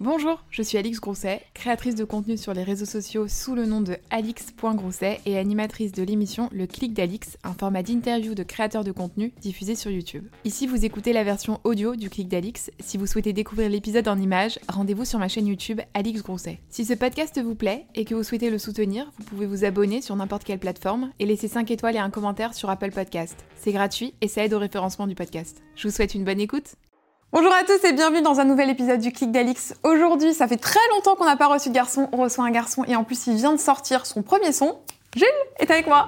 Bonjour, je suis Alix Grousset, créatrice de contenu sur les réseaux sociaux sous le nom de alix.grousset et animatrice de l'émission Le Clic d'Alix, un format d'interview de créateurs de contenu diffusé sur YouTube. Ici, vous écoutez la version audio du Clic d'Alix. Si vous souhaitez découvrir l'épisode en images, rendez-vous sur ma chaîne YouTube Alix Grousset. Si ce podcast vous plaît et que vous souhaitez le soutenir, vous pouvez vous abonner sur n'importe quelle plateforme et laisser 5 étoiles et un commentaire sur Apple Podcast. C'est gratuit et ça aide au référencement du podcast. Je vous souhaite une bonne écoute. Bonjour à tous et bienvenue dans un nouvel épisode du Clic d'Alix. Aujourd'hui, ça fait très longtemps qu'on n'a pas reçu de garçon, on reçoit un garçon et en plus il vient de sortir son premier son. Jules est avec moi.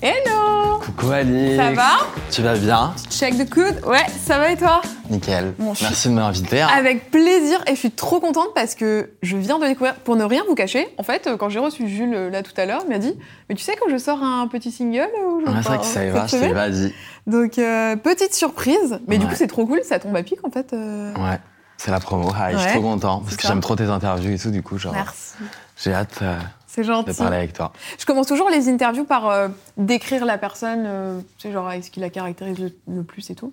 Hello Coucou Alix Ça va? Tu vas bien? Check the coude Ouais, ça va et toi? Nickel. Bon, Merci de m'inviter. hein. Avec plaisir et je suis trop contente parce que je viens de découvrir, pour ne rien vous cacher, en fait, quand j'ai reçu Jules euh, là tout à l'heure, il m'a dit Mais tu sais quand je sors un petit single ou Ouais, c'est vrai que ça y va, semaine pas dit. Donc, euh, petite surprise, mais du coup, c'est trop cool, ça tombe à pic en fait. euh. Ouais, c'est la promo. Ah, Je suis trop content parce que ça. j'aime trop tes interviews et tout, du coup, genre, Merci, j'ai hâte euh, c'est de gentil. parler avec toi. Je commence toujours les interviews par euh, décrire la personne, euh, tu sais, genre avec ce qui la caractérise le, le plus et tout.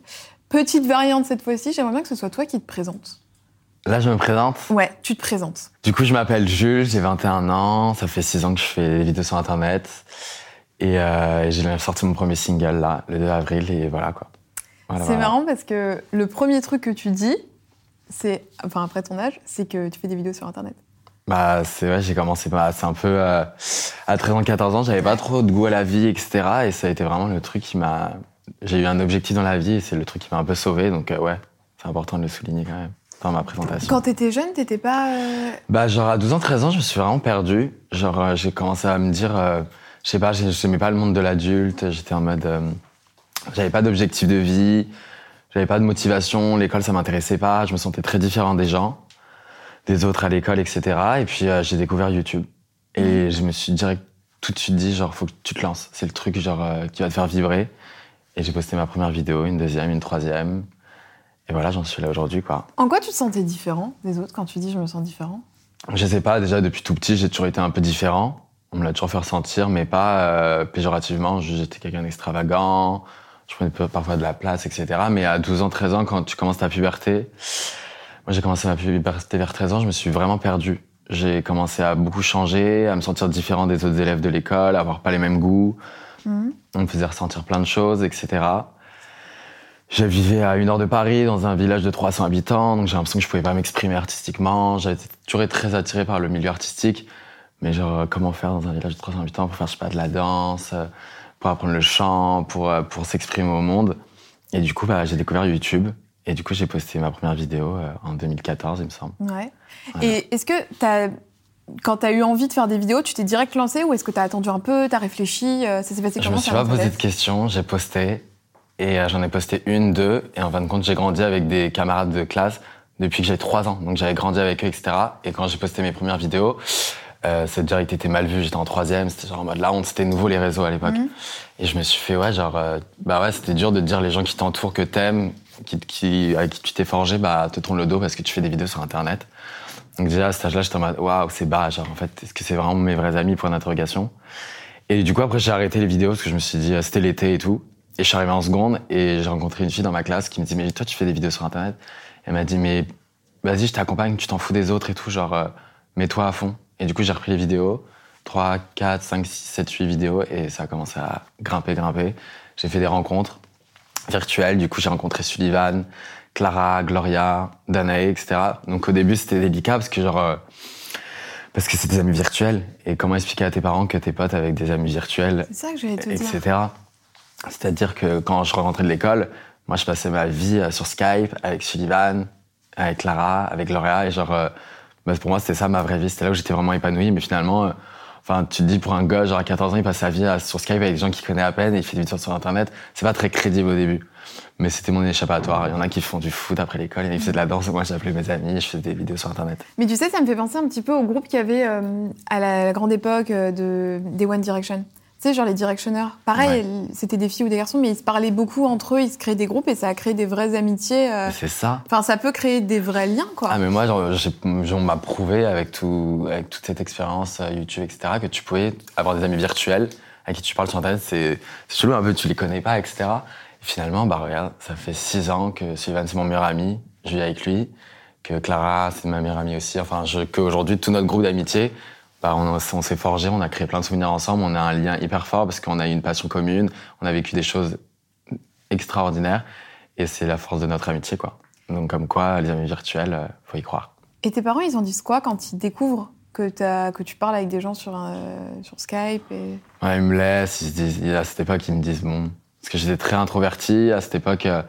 Petite variante cette fois-ci, j'aimerais bien que ce soit toi qui te présentes. Là, je me présente? Ouais, tu te présentes. Du coup, je m'appelle Jules, j'ai 21 ans. Ça fait 6 ans que je fais des vidéos sur Internet. Et euh, j'ai sorti mon premier single là, le 2 avril, et voilà quoi. Voilà, c'est voilà. marrant parce que le premier truc que tu dis, c'est, enfin après ton âge, c'est que tu fais des vidéos sur Internet. Bah, c'est vrai, j'ai commencé bah, c'est un peu euh, à 13 ans, 14 ans, j'avais pas trop de goût à la vie, etc. Et ça a été vraiment le truc qui m'a. J'ai eu un objectif dans la vie et c'est le truc qui m'a un peu sauvé. Donc, euh, ouais, c'est important de le souligner quand même dans ma présentation. Quand t'étais jeune, t'étais pas. euh, Bah, genre à 12 ans, 13 ans, je me suis vraiment perdu. Genre, euh, j'ai commencé à me dire, euh, je sais pas, j'ai- j'aimais pas le monde de l'adulte. J'étais en mode. euh, j'avais pas d'objectif de vie, j'avais pas de motivation, l'école ça m'intéressait pas, je me sentais très différent des gens, des autres à l'école, etc. Et puis euh, j'ai découvert YouTube. Et je me suis direct tout de suite dit, genre, faut que tu te lances. C'est le truc, genre, euh, qui va te faire vibrer. Et j'ai posté ma première vidéo, une deuxième, une troisième. Et voilà, j'en suis là aujourd'hui, quoi. En quoi tu te sentais différent des autres quand tu dis je me sens différent? Je sais pas, déjà depuis tout petit, j'ai toujours été un peu différent. On me l'a toujours fait ressentir, mais pas euh, péjorativement. J'étais quelqu'un d'extravagant, je prenais parfois de la place, etc. Mais à 12 ans, 13 ans, quand tu commences ta puberté, moi j'ai commencé ma puberté vers 13 ans, je me suis vraiment perdu. J'ai commencé à beaucoup changer, à me sentir différent des autres élèves de l'école, à avoir pas les mêmes goûts. Mhm. On me faisait ressentir plein de choses, etc. Je vivais à une heure de Paris, dans un village de 300 habitants, donc j'ai l'impression que je pouvais pas m'exprimer artistiquement. J'avais toujours été très attiré par le milieu artistique, mais genre comment faire dans un village de 300 habitants pour faire, je sais pas, de la danse, euh, pour apprendre le chant, pour, euh, pour s'exprimer au monde? Et du coup, bah, j'ai découvert YouTube, et du coup, j'ai posté ma première vidéo euh, en 2014, il me semble. Ouais. Voilà. Et est-ce que t'as, quand t'as eu envie de faire des vidéos, tu t'es direct lancé ou est-ce que t'as attendu un peu, t'as réfléchi euh, Ça s'est passé Je comment me suis pas posé de questions, j'ai posté. Et euh, j'en ai posté une, deux. Et en fin de compte, j'ai grandi avec des camarades de classe depuis que j'ai trois ans. Donc j'avais grandi avec eux, etc. Et quand j'ai posté mes premières vidéos, euh, cette direct était mal vue. J'étais en troisième. C'était genre en mode la honte. C'était nouveau les réseaux à l'époque. Mhm. Et je me suis fait, ouais, genre, euh, bah ouais, c'était dur de dire les gens qui t'entourent, que t'aimes, qui, qui, qui tu t'es forgé, bah, te tournent le dos parce que tu fais des vidéos sur Internet. Donc déjà, à cet âge-là, j'étais en mode, waouh, c'est bas. Genre, en fait, est-ce que c'est vraiment mes vrais amis, point d'interrogation. Et du coup, après, j'ai arrêté les vidéos parce que je me suis dit, euh, c'était l'été et tout. Et je suis arrivé en seconde et j'ai rencontré une fille dans ma classe qui me dit, mais toi, tu fais des vidéos sur Internet. Elle m'a dit, mais vas-y, je t'accompagne, tu t'en fous des autres et tout, genre, euh, mets-toi à fond. Et du coup, j'ai repris les vidéos, 3, 4, 5, 6, 7, 8 vidéos, et ça a commencé à grimper, grimper. J'ai fait des rencontres virtuelles, du coup, j'ai rencontré Sullivan, Clara, Gloria, Danae, etc. Donc au début, c'était délicat parce que, genre, euh, parce que c'est des amis virtuels. Et comment expliquer à tes parents que t'es potes avec des amis virtuels C'est ça que te dire. etc. C'est-à-dire que quand je rentrais de l'école, moi, je passais ma vie euh, sur Skype avec Sullivan, avec Clara, avec Gloria, et genre, euh, bah, pour moi, c'était ça ma vraie vie. C'était là où j'étais vraiment épanoui, mais finalement, euh, enfin, tu te dis pour un gars, genre à 14 ans, il passe sa vie sur Skype avec des gens qu'il connaît à peine et il fait des vidéos sur Internet, c'est pas très crédible au début. Mais c'était mon échappatoire. Il y en a qui font du foot après l'école, il y qui faisaient de la danse, moi j'appelais mes amis, je faisais des vidéos sur Internet. Mais tu sais, ça me fait penser un petit peu au groupe qu'il y avait euh, à la grande époque euh, de, des One Direction. Tu sais, genre les Directionneurs. Pareil, Ouais. c'était des filles ou des garçons, mais ils se parlaient beaucoup entre eux, ils se créaient des groupes et ça a créé des vraies amitiés. euh. C'est ça. Enfin, ça peut créer des vrais liens, quoi. Ah mais moi, genre, j'ai- on m'a prouvé avec, tout, avec toute cette expérience euh, YouTube, etc., que tu pouvais avoir des amis virtuels avec qui tu parles sur Internet. C'est chelou un peu, tu les connais pas, etc. Et finalement, bah regarde, ça fait six ans que Sylvain, c'est mon meilleur ami, je vis avec lui, que Clara, c'est ma meilleure amie aussi. Enfin, qu'aujourd'hui, tout notre groupe d'amitié, bah, on, on s'est forgé, on a créé plein de souvenirs ensemble, on a un lien hyper fort parce qu'on a eu une passion commune, on a vécu des choses extraordinaires et c'est la force de notre amitié, quoi. Donc, comme quoi, les amis virtuels, euh, faut y croire. Et tes parents, ils en disent quoi quand ils découvrent que, as, que tu parles avec des gens sur, euh, sur Skype et... Ouais, ils me laissent, ils se disent, à cette époque, ils me disent, bon, parce que j'étais très introverti, à cette époque, euh,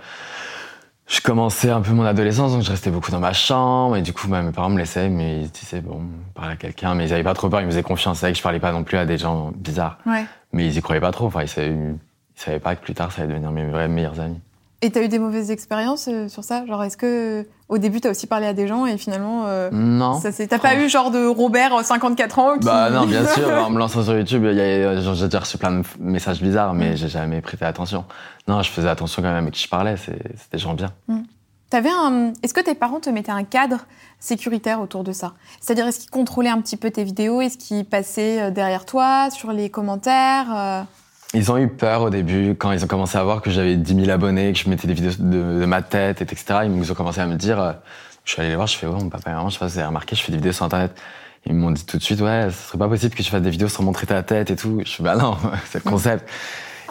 je commençais un peu mon adolescence, donc je restais beaucoup dans ma chambre, et du coup, bah, mes parents me laissaient, mais ils disaient, bon, parler à quelqu'un, mais ils n'avaient pas trop peur, ils me faisaient confiance, c'est vrai que je parlais pas non plus à des gens bizarres. Ouais. Mais ils y croyaient pas trop, enfin, ils savaient, ils savaient pas que plus tard, ça allait devenir mes vrais meilleurs amis. Et tu as eu des mauvaises expériences euh, sur ça? Genre, est-ce que au début, tu as aussi parlé à des gens et finalement. Euh, non. T'as pas eu genre de Robert, 54 ans qui... Bah non, bien sûr. en me lançant sur YouTube, j'ai déjà reçu plein de messages bizarres, mais j'ai jamais prêté attention. Non, je faisais attention quand même avec qui je parlais. C'était des gens bien. Mm. Avais un... Est-ce que tes parents te mettaient un cadre sécuritaire autour de ça? C'est-à-dire, est-ce qu'ils contrôlaient un petit peu tes vidéos? Est-ce qu'ils passaient euh, derrière toi, sur les commentaires ils ont eu peur au début, quand ils ont commencé à voir que j'avais 10 000 abonnés, que je mettais des vidéos de, ma tête, etc. Ils ont commencé à me dire, euh, je suis allé les voir, je fais, ouais, mon papa et maman, je sais pas si vous avez remarqué, je fais des vidéos sur Internet. Ils m'ont dit tout de suite, ouais, ce serait pas possible que tu fasses des vidéos sans montrer ta tête et tout. Je suis, bah non, c'est le concept.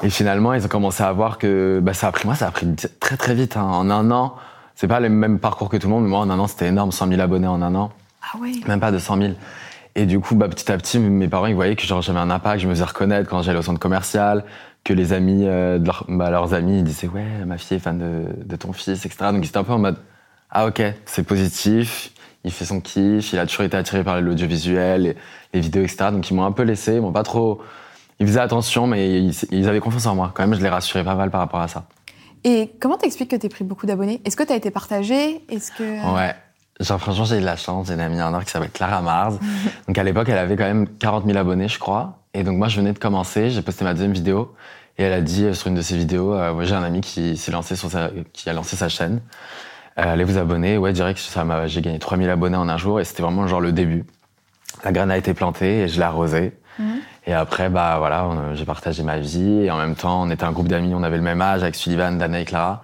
Et finalement, ils ont commencé à voir que bah, ça a pris, moi, ça a pris très très vite. Hein. En un an, c'est pas le même parcours que tout le monde, mais moi, en un an, c'était énorme, 100 000 abonnés en un an. Ah oui. Même pas de 100 000. Et du coup, bah, petit à petit, mes parents, ils voyaient que j'avais un impact, je me faisais reconnaître quand j'allais au centre commercial, que les amis, euh, de bah, leurs amis, ils disaient ouais, ma fille est fan de, ton fils, etc. Donc ils étaient un peu en mode ah ok, c'est positif, il fait son kiff, il a toujours été attiré par l'audiovisuel, les, les vidéos, etc. Donc ils m'ont un peu laissé, ils m'ont pas trop, ils faisaient attention, mais ils, avaient confiance en moi. Quand même, je les rassurais pas mal par rapport à ça. Et comment t'expliques que t'aies pris beaucoup d'abonnés? Est-ce que t'as été partagé? Est-ce que ouais. Genre, franchement, j'ai eu de la chance. J'ai une amie en or qui s'appelle Clara Mars. donc, à l'époque, elle avait quand même 40 000 abonnés, je crois. Et donc, moi, je venais de commencer. J'ai posté ma deuxième vidéo. Et elle a dit euh, sur une de ses vidéos, euh, j'ai un ami qui s'est lancé sur sa, qui a lancé sa chaîne. Euh, allez vous abonner. Ouais, direct, ça m'a, j'ai gagné 3000 abonnés en un jour et c'était vraiment genre le début. La graine a été plantée et je l'ai arrosée. Mhm. Et après, bah voilà, j'ai partagé ma vie et en même temps, on était un groupe d'amis, on avait le même âge avec Sullivan, Dana et Clara.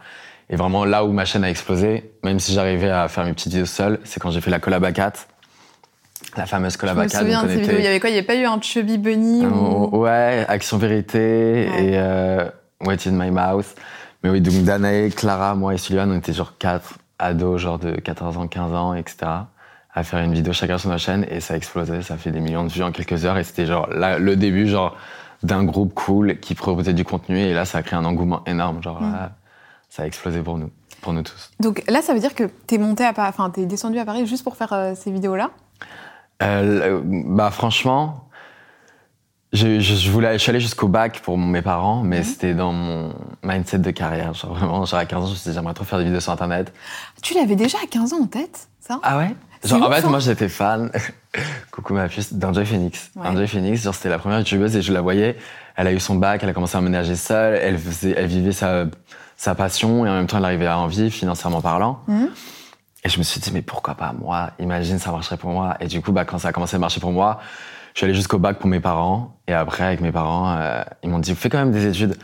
Et vraiment là où ma chaîne a explosé, même si j'arrivais à faire mes petites vidéos seul, c'est quand j'ai fait la collab à 4 la fameuse collab Je me souviens de ces vidéos. Il y avait quoi? Il n'y avait pas eu un Chubby Bunny ou... Ouais, Action Vérité et euh, What's in My Mouth. Mais oui, donc Danae, Clara, moi et Sullivan, on était genre quatre ados, genre de 14 ans, 15 ans, etc. à faire une vidéo chacun sur notre chaîne et ça a explosé. Ça a fait des millions de vues en quelques heures et c'était genre là, le début, genre d'un groupe cool qui proposait du contenu et là, ça a créé un engouement énorme. Genre mm. là, ça a explosé pour nous, pour nous tous. Donc là, ça veut dire que t'es monté à Paris, enfin t'es descendu à Paris juste pour faire euh, ces vidéos-là? Euh, bah franchement, je, je, voulais, je suis allé jusqu'au bac pour mes parents, mais mhm. c'était dans mon mindset de carrière. Genre vraiment, genre à 15 ans, je me suis dit, j'aimerais trop faire des vidéos sur Internet. Tu l'avais déjà à 15 ans en tête, ça? Ah ouais? Genre, en fait, moi, j'étais fan, coucou ma puce, d'Enjoy Phoenix. Ouais. Enjoy Phoenix, genre, c'était la première youtubeuse et je la voyais. Elle a eu son bac, elle a commencé à ménager seule, elle, faisait, elle vivait sa, sa passion et en même temps, elle arrivait à en vivre, financièrement parlant. Mhm. Et je me suis dit, mais pourquoi pas moi? Imagine, ça marcherait pour moi. Et du coup, bah, quand ça a commencé à marcher pour moi, je suis allé jusqu'au bac pour mes parents. Et après, avec mes parents, euh, ils m'ont dit, fais quand même des études.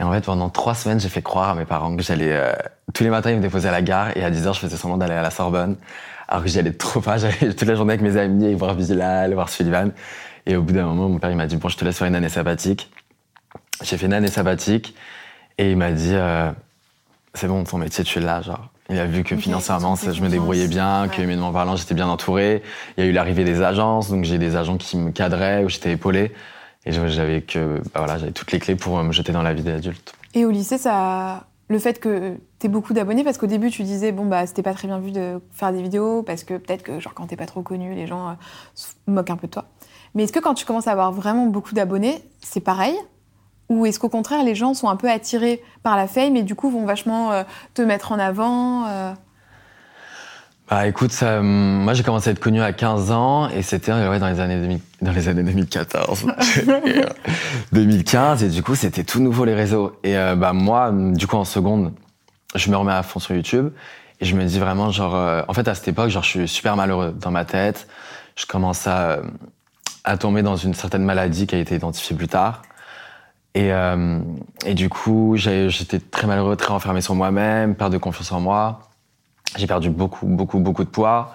Et en fait, pendant trois semaines, j'ai fait croire à mes parents que j'allais... Euh, tous les matins, ils me déposaient à la gare. Et à 10h, je faisais semblant d'aller à la Sorbonne. Alors que j'y allais trop pas. J'allais toute la journée avec mes amis, et voir Villa, voir Sullivan. Et au bout d'un moment, mon père, il m'a dit, bon, je te laisse faire une année sabbatique. J'ai fait une année sabbatique. Et il m'a dit, euh, c'est bon, ton métier, tu es là, genre. Il a vu que financièrement, je me débrouillais bien, que humainement parlant, j'étais bien entouré. Il y a eu l'arrivée des agences, donc j'ai des agents qui me cadraient, où j'étais épaulé. Et j'avais que, bah voilà, j'avais toutes les clés pour me jeter dans la vie d'adulte. Et au lycée, ça, le fait que tu aies beaucoup d'abonnés, parce qu'au début, tu disais, bon, bah, c'était pas très bien vu de faire des vidéos, parce que peut-être que, genre, quand t'es pas trop connu, les gens euh, se moquent un peu de toi. Mais est-ce que quand tu commences à avoir vraiment beaucoup d'abonnés, c'est pareil? Ou est-ce qu'au contraire, les gens sont un peu attirés par la fame et du coup vont vachement euh, te mettre en avant euh? Bah écoute, ça, moi j'ai commencé à être connu à 15 ans et c'était ouais, dans, les années dans les années 2014, 2015 et du coup c'était tout nouveau les réseaux. Et euh, bah moi, du coup en seconde, je me remets à fond sur YouTube et je me dis vraiment genre, en fait à cette époque, genre je suis super malheureux dans ma tête. Je commence à, à tomber dans une certaine maladie qui a été identifiée plus tard. Et, euh, et du coup, j'étais très malheureux, très enfermé sur moi-même, perte de confiance en moi. J'ai perdu beaucoup, beaucoup, beaucoup de poids.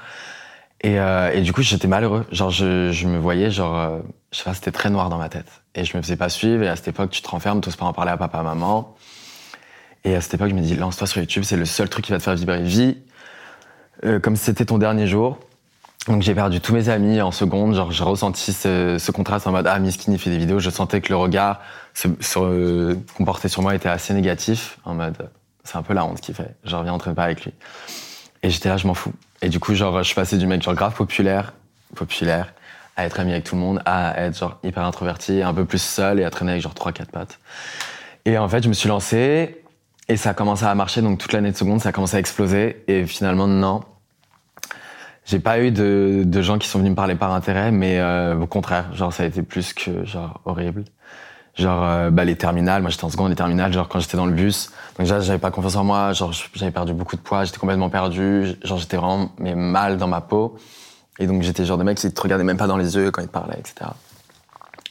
Et, euh, et du coup, j'étais malheureux. Genre, je, je me voyais, genre, euh, je sais pas, c'était très noir dans ma tête. Et je me faisais pas suivre. Et à cette époque, tu te renfermes, tu pas en parler à papa, maman. Et à cette époque, je me dis, lance-toi sur YouTube, c'est le seul truc qui va te faire vibrer. Vis euh, comme si c'était ton dernier jour. Donc j'ai perdu tous mes amis en seconde. Genre, j'ai ressenti ce, contraste en mode, ah, Miskin, il fait des vidéos. Je sentais que le regard se, se euh, comporté sur moi était assez négatif. En mode, c'est un peu la honte qu'il fait. Je reviens en train de pas avec lui. Et j'étais là, je m'en fous. Et du coup, genre, je passé du mec genre grave populaire, populaire, à être ami avec tout le monde, à être genre hyper introverti, un peu plus seul et à traîner avec genre 3-4 potes. Et en fait, je me suis lancé et ça a commencé à marcher. Donc toute l'année de seconde, ça a commencé à exploser. Et finalement, non. J'ai pas eu de, de, gens qui sont venus me parler par intérêt, mais euh, au contraire, genre ça a été plus que genre horrible. Genre euh, bah, les terminales, moi j'étais en seconde les terminales, genre quand j'étais dans le bus, donc déjà j'avais pas confiance en moi, genre j'avais perdu beaucoup de poids, j'étais complètement perdu, genre j'étais vraiment mais mal dans ma peau. Et donc j'étais genre de mec qui te regardait même pas dans les yeux quand il te parlait, etc.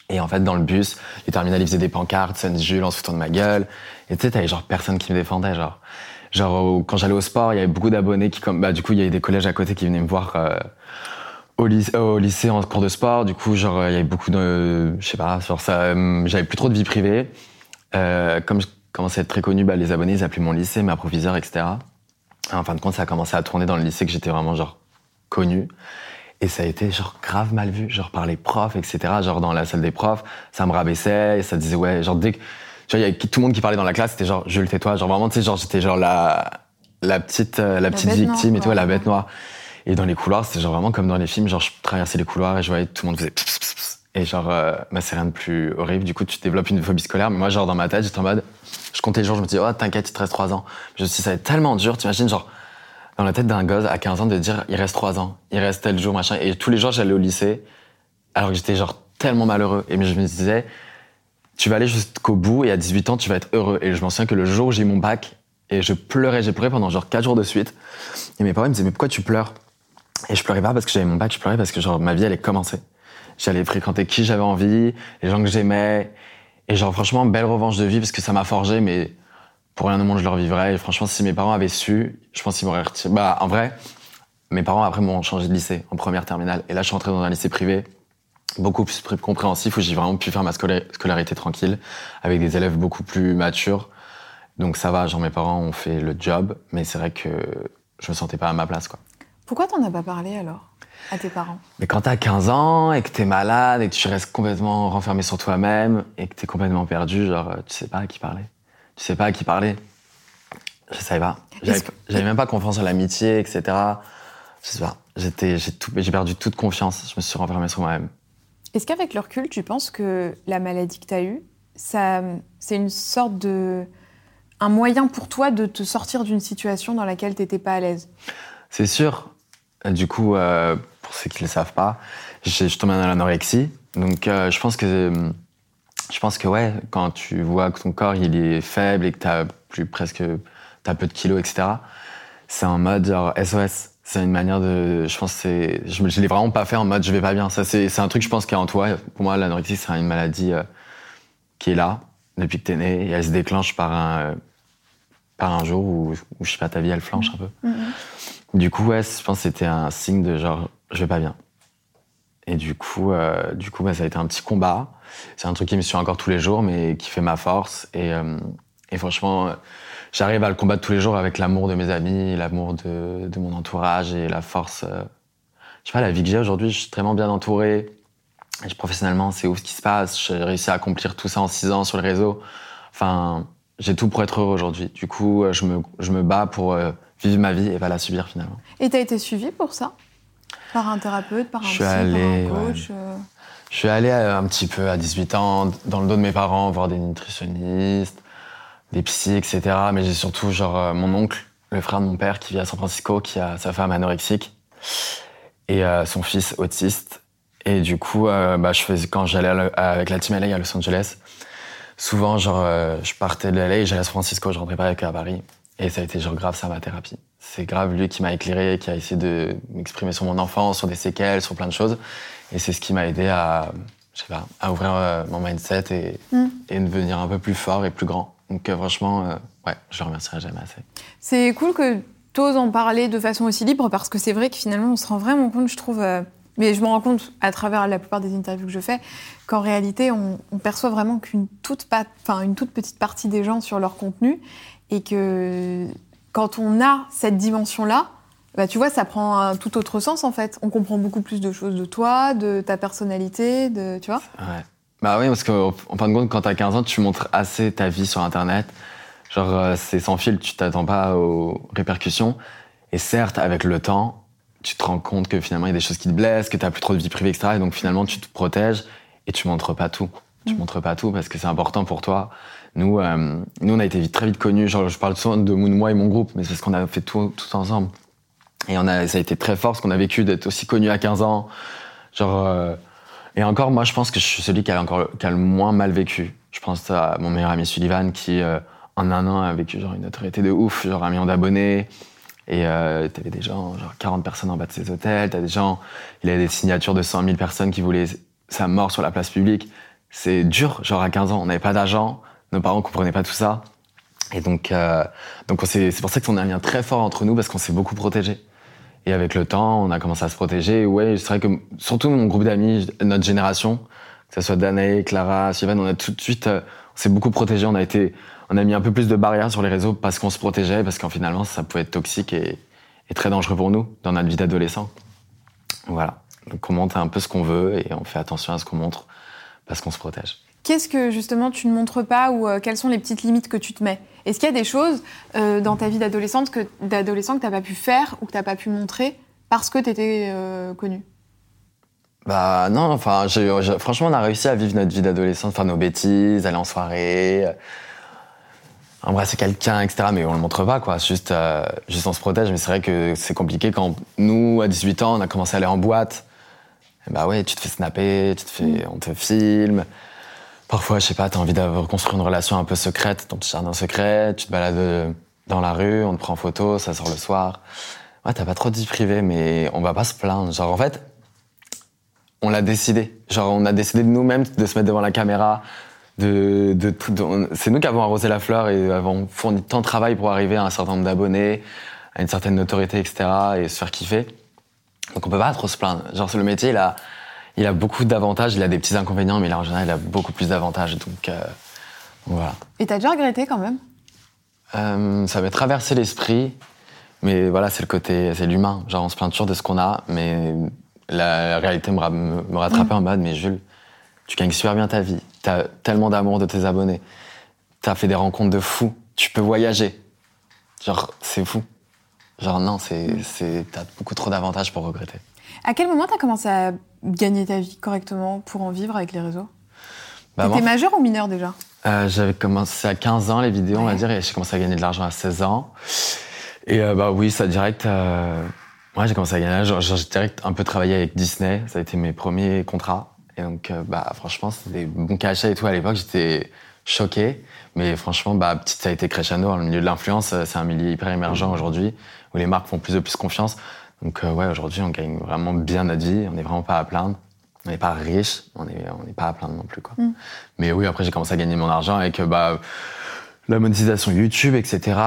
Et en fait, dans le bus, les terminales, ils faisaient des pancartes, Saint Jules en se foutant de ma gueule. Et tu sais, t'avais genre personne qui me défendait, genre. Genre, quand j'allais au sport, il y avait beaucoup d'abonnés qui, comme, bah, du coup, il y avait des collèges à côté qui venaient me voir euh, au, lycée, au lycée en cours de sport. Du coup, genre, il y avait beaucoup de, je sais pas, genre ça, euh, j'avais plus trop de vie privée. Euh, comme je commençais à être très connu, bah, les abonnés, ils appelaient mon lycée, ma proviseur, etc. en fin de compte, ça a commencé à tourner dans le lycée que j'étais vraiment, genre, connu. Et ça a été genre grave mal vu, genre par les profs, etc. Genre dans la salle des profs, ça me rabaissait, et ça disait ouais, genre dès que, vois, il y avait tout le monde qui parlait dans la classe, c'était genre je le tais-toi, genre vraiment, tu sais, genre j'étais genre la, la petite, euh, la, petite victime et tout, la bête noire. Et dans les couloirs, c'était genre vraiment comme dans les films, genre je traversais les couloirs et je voyais tout le monde faisait pss, pss, pss, et genre, euh, bah, c'est rien de plus horrible. Du coup, tu développes une phobie scolaire. Mais moi, genre, dans ma tête, j'étais en mode, je comptais les jours, je me disais, oh, t'inquiète, il te reste 3 ans. Je me suis dit, ça va être tellement dur. T'imagines, genre, dans la tête d'un gosse à 15 ans de dire il reste 3 ans, il reste tel jour, machin. Et tous les jours, j'allais au lycée, alors que j'étais genre tellement malheureux. Et je me disais, tu vas aller jusqu'au bout et à 18 ans, tu vas être heureux. Et je m'en souviens que le jour où j'ai eu mon bac, et je pleurais, j'ai pleuré pendant genre 4 jours de suite. Et mes parents me disaient, mais pourquoi tu pleures? Et je pleurais pas parce que j'avais mon bac, je pleurais parce que genre ma vie allait commencer. J'allais fréquenter qui j'avais envie, les gens que j'aimais. Et genre franchement, belle revanche de vie parce que ça m'a forgé, mais pour rien au monde, je leur vivrais. Et franchement, si mes parents avaient su, je pense qu'ils m'auraient retiré. Bah, en vrai, mes parents après m'ont changé de lycée en première terminale. Et là, je suis rentré dans un lycée privé, beaucoup plus compréhensif, où j'ai vraiment pu faire ma scolarité tranquille, avec des élèves beaucoup plus matures. Donc ça va, genre mes parents ont fait le job, mais c'est vrai que je me sentais pas à ma place, quoi. Pourquoi t'en as pas parlé alors à tes parents? Mais quand t'as 15 ans et que t'es malade et que tu restes complètement renfermé sur toi-même et que t'es complètement perdu, genre tu sais pas à qui parler tu sais pas à qui parler. Je savais pas. J'avais même pas confiance en l'amitié, etc. Je sais pas. J'étais, j'ai tout, j'ai perdu toute confiance. Je me suis renfermé sur moi-même. Est-ce qu'avec le recul, tu penses que la maladie que tu as eue, c'est une sorte de, un moyen pour toi de te sortir d'une situation dans laquelle tu n'étais pas à l'aise? C'est sûr. Du coup, euh, pour ceux qui ne le savent pas, je suis tombé dans l'anorexie. Donc, euh, je pense que je pense que ouais, quand tu vois que ton corps il est faible et que t'as plus presque, t'as peu de kilos, etc. C'est un mode genre SOS. C'est une manière de, je pense c'est, je, je l'ai vraiment pas fait en mode je vais pas bien. Ça c'est, c'est un truc je pense qui est en toi. Pour moi l'anorexie c'est une maladie euh, qui est là depuis que t'es né et elle se déclenche par un, euh, par un jour où, où, je sais pas ta vie elle flanche un peu. Mm-hmm. Du coup ouais, je pense que c'était un signe de genre je vais pas bien. Et du coup, euh, du coup, bah, ça a été un petit combat. C'est un truc qui me suit encore tous les jours, mais qui fait ma force. Et, et franchement, j'arrive à le combattre tous les jours avec l'amour de mes amis, l'amour de, de, mon entourage et la force. Euh, je sais pas, la vie que j'ai aujourd'hui, je suis vraiment bien entouré. Et professionnellement, c'est ouf ce qui se passe. J'ai réussi à accomplir tout ça en six ans sur le réseau. Enfin, j'ai tout pour être heureux aujourd'hui. Du coup, je me, je me bats pour vivre ma vie et pas la subir finalement. Et t'as été suivi pour ça? Par un thérapeute, par un, psy, allé, par un coach euh Je suis allé euh, un petit peu à 18 ans, dans le dos de mes parents, voir des nutritionnistes, des psys, etc. Mais j'ai surtout genre euh, mon oncle, le frère de mon père, qui vit à San Francisco, qui a sa femme anorexique et son fils autiste. Et du coup, bah, je faisais, quand j'allais avec la team LA à Los Angeles, souvent, genre, je partais de LA et j'allais à San Francisco, je rentrais pas avec à Paris. Et ça a été genre grave ça ma thérapie. C'est grave lui qui m'a éclairé, qui a essayé de m'exprimer sur mon enfance, sur des séquelles, sur plein de choses. Et c'est ce qui m'a aidé à, je sais pas, à ouvrir euh, mon mindset et, mm. et devenir un peu plus fort et plus grand. Donc euh, franchement, euh, ouais, je le remercierai jamais assez. C'est cool que t'oses en parler de façon aussi libre parce que c'est vrai que finalement, on se rend vraiment compte, je trouve. euh, mais je me rends compte à travers la plupart des interviews que je fais qu'en réalité, on, on perçoit vraiment qu'une une toute petite partie des gens sur leur contenu et que quand on a cette dimension-là, bah, tu vois, ça prend un tout autre sens en fait. On comprend beaucoup plus de choses de toi, de ta personnalité, de, tu vois. Ouais. Bah oui, parce qu'en en fin de compte, quand t'as 15 ans, tu montres assez ta vie sur Internet. Genre, euh, c'est sans fil, tu t'attends pas aux répercussions. Et certes, avec le temps, tu te rends compte que finalement, il y a des choses qui te blessent, que t'as plus trop de vie privée, etc. Et donc finalement, tu te protèges et tu montres pas tout. Tu Mm. montres pas tout parce que c'est important pour toi. Nous, euh, nous, on a été vite, très vite connus. Genre, je parle souvent de moi et mon groupe, mais c'est parce qu'on a fait tout, tout ensemble. Et on a, ça a été très fort parce qu'on a vécu d'être aussi connus à 15 ans. Genre, euh, et encore, moi, je pense que je suis celui qui a, encore, qui a le moins mal vécu. Je pense à mon meilleur ami Sullivan qui, euh, en un an, a vécu genre une notoriété de ouf, genre un million d'abonnés. Et euh, t'avais des gens, genre 40 personnes en bas de ses hôtels. T'as des gens, il avait des signatures de 100 000 personnes qui voulaient sa mort sur la place publique. C'est dur, genre à 15 ans, on n'avait pas d'argent, nos parents comprenaient pas tout ça. Et donc, euh, donc c'est pour ça qu'on a un lien très fort entre nous parce qu'on s'est beaucoup protégés. Et avec le temps, on a commencé à se protéger. Ouais, c'est vrai que surtout mon groupe d'amis, notre génération, que ce soit Danae, Clara, Sylvain, on a tout de suite, euh, on s'est beaucoup protégés. On a été, on a mis un peu plus de barrières sur les réseaux parce qu'on se protégeait, parce qu'en finalement, ça pouvait être toxique et, et très dangereux pour nous dans notre vie d'adolescent. Voilà. Donc on montre un peu ce qu'on veut et on fait attention à ce qu'on montre parce qu'on se protège. Qu'est-ce que justement tu ne montres pas ou euh, quelles sont les petites limites que tu te mets? Est-ce qu'il y a des choses euh, dans ta vie d'adolescente que d'adolescent que t'as pas pu faire ou que t'as pas pu montrer parce que t'étais euh, connu Bah non, enfin, franchement, on a réussi à vivre notre vie d'adolescent, faire nos bêtises, aller en soirée, euh, embrasser quelqu'un, etc. Mais on le montre pas, quoi. Juste, juste on se protège. Mais c'est vrai que c'est compliqué quand nous, à 18 ans, on a commencé à aller en boîte. Et bah ouais, tu te fais snapper, tu te fais, on te filme. Parfois, je sais pas, t'as envie d'avoir construit une relation un peu secrète, ton petit jardin secret, tu te balades euh, dans la rue, on te prend en photo, ça sort le soir. Ouais, t'as pas trop de vie privée, mais on va pas se plaindre. Genre, en fait, on l'a décidé. Genre, on a décidé de nous-mêmes de se mettre devant la caméra. De, de, de- c'est nous qui avons arrosé la fleur et avons fourni tant de travail pour arriver à un certain nombre d'abonnés, à une certaine notoriété, etc. et se faire kiffer. Donc on peut pas trop se plaindre. Genre, le métier, il a, il a beaucoup d'avantages, il a des petits inconvénients, mais là, en général, il a beaucoup plus d'avantages. Donc, euh, donc voilà. Et t'as déjà regretté quand même? Euh, ça m'est traversé l'esprit, mais voilà, c'est le côté, c'est l'humain. Genre, on se plaint toujours de ce qu'on a, mais la réalité me, ra- me, rattrapait en mode, mais Jules, tu gagnes super bien ta vie. T'as tellement d'amour de tes abonnés. T'as fait des rencontres de fous. Tu peux voyager. Genre, c'est fou. Genre, non, c'est, t'as beaucoup trop d'avantages pour regretter. À quel moment t'as commencé à gagner ta vie correctement pour en vivre avec les réseaux Bah, T'étais majeur ou mineur déjà Euh, j'avais commencé à 15 ans les vidéos, on va dire, et j'ai commencé à gagner de l'argent à 16 ans. Et euh, bah oui, ça direct. Euh... Ouais, j'ai commencé à gagner. J'ai direct un peu travaillé avec Disney. Ça a été mes premiers contrats. Et donc, euh, bah franchement, c'était des bons cachets et tout à l'époque. J'étais choqué. Mais franchement, bah ça a été crescendo. Le milieu de l'influence, c'est un milieu hyper émergent aujourd'hui, où les marques font plus de plus confiance. Donc euh, ouais, aujourd'hui, on gagne vraiment bien notre vie. On n'est vraiment pas à plaindre. On n'est pas riche, on n'est on pas à plaindre non plus quoi. Mm. Mais oui, après j'ai commencé à gagner mon argent avec euh, bah, la monétisation YouTube, etc.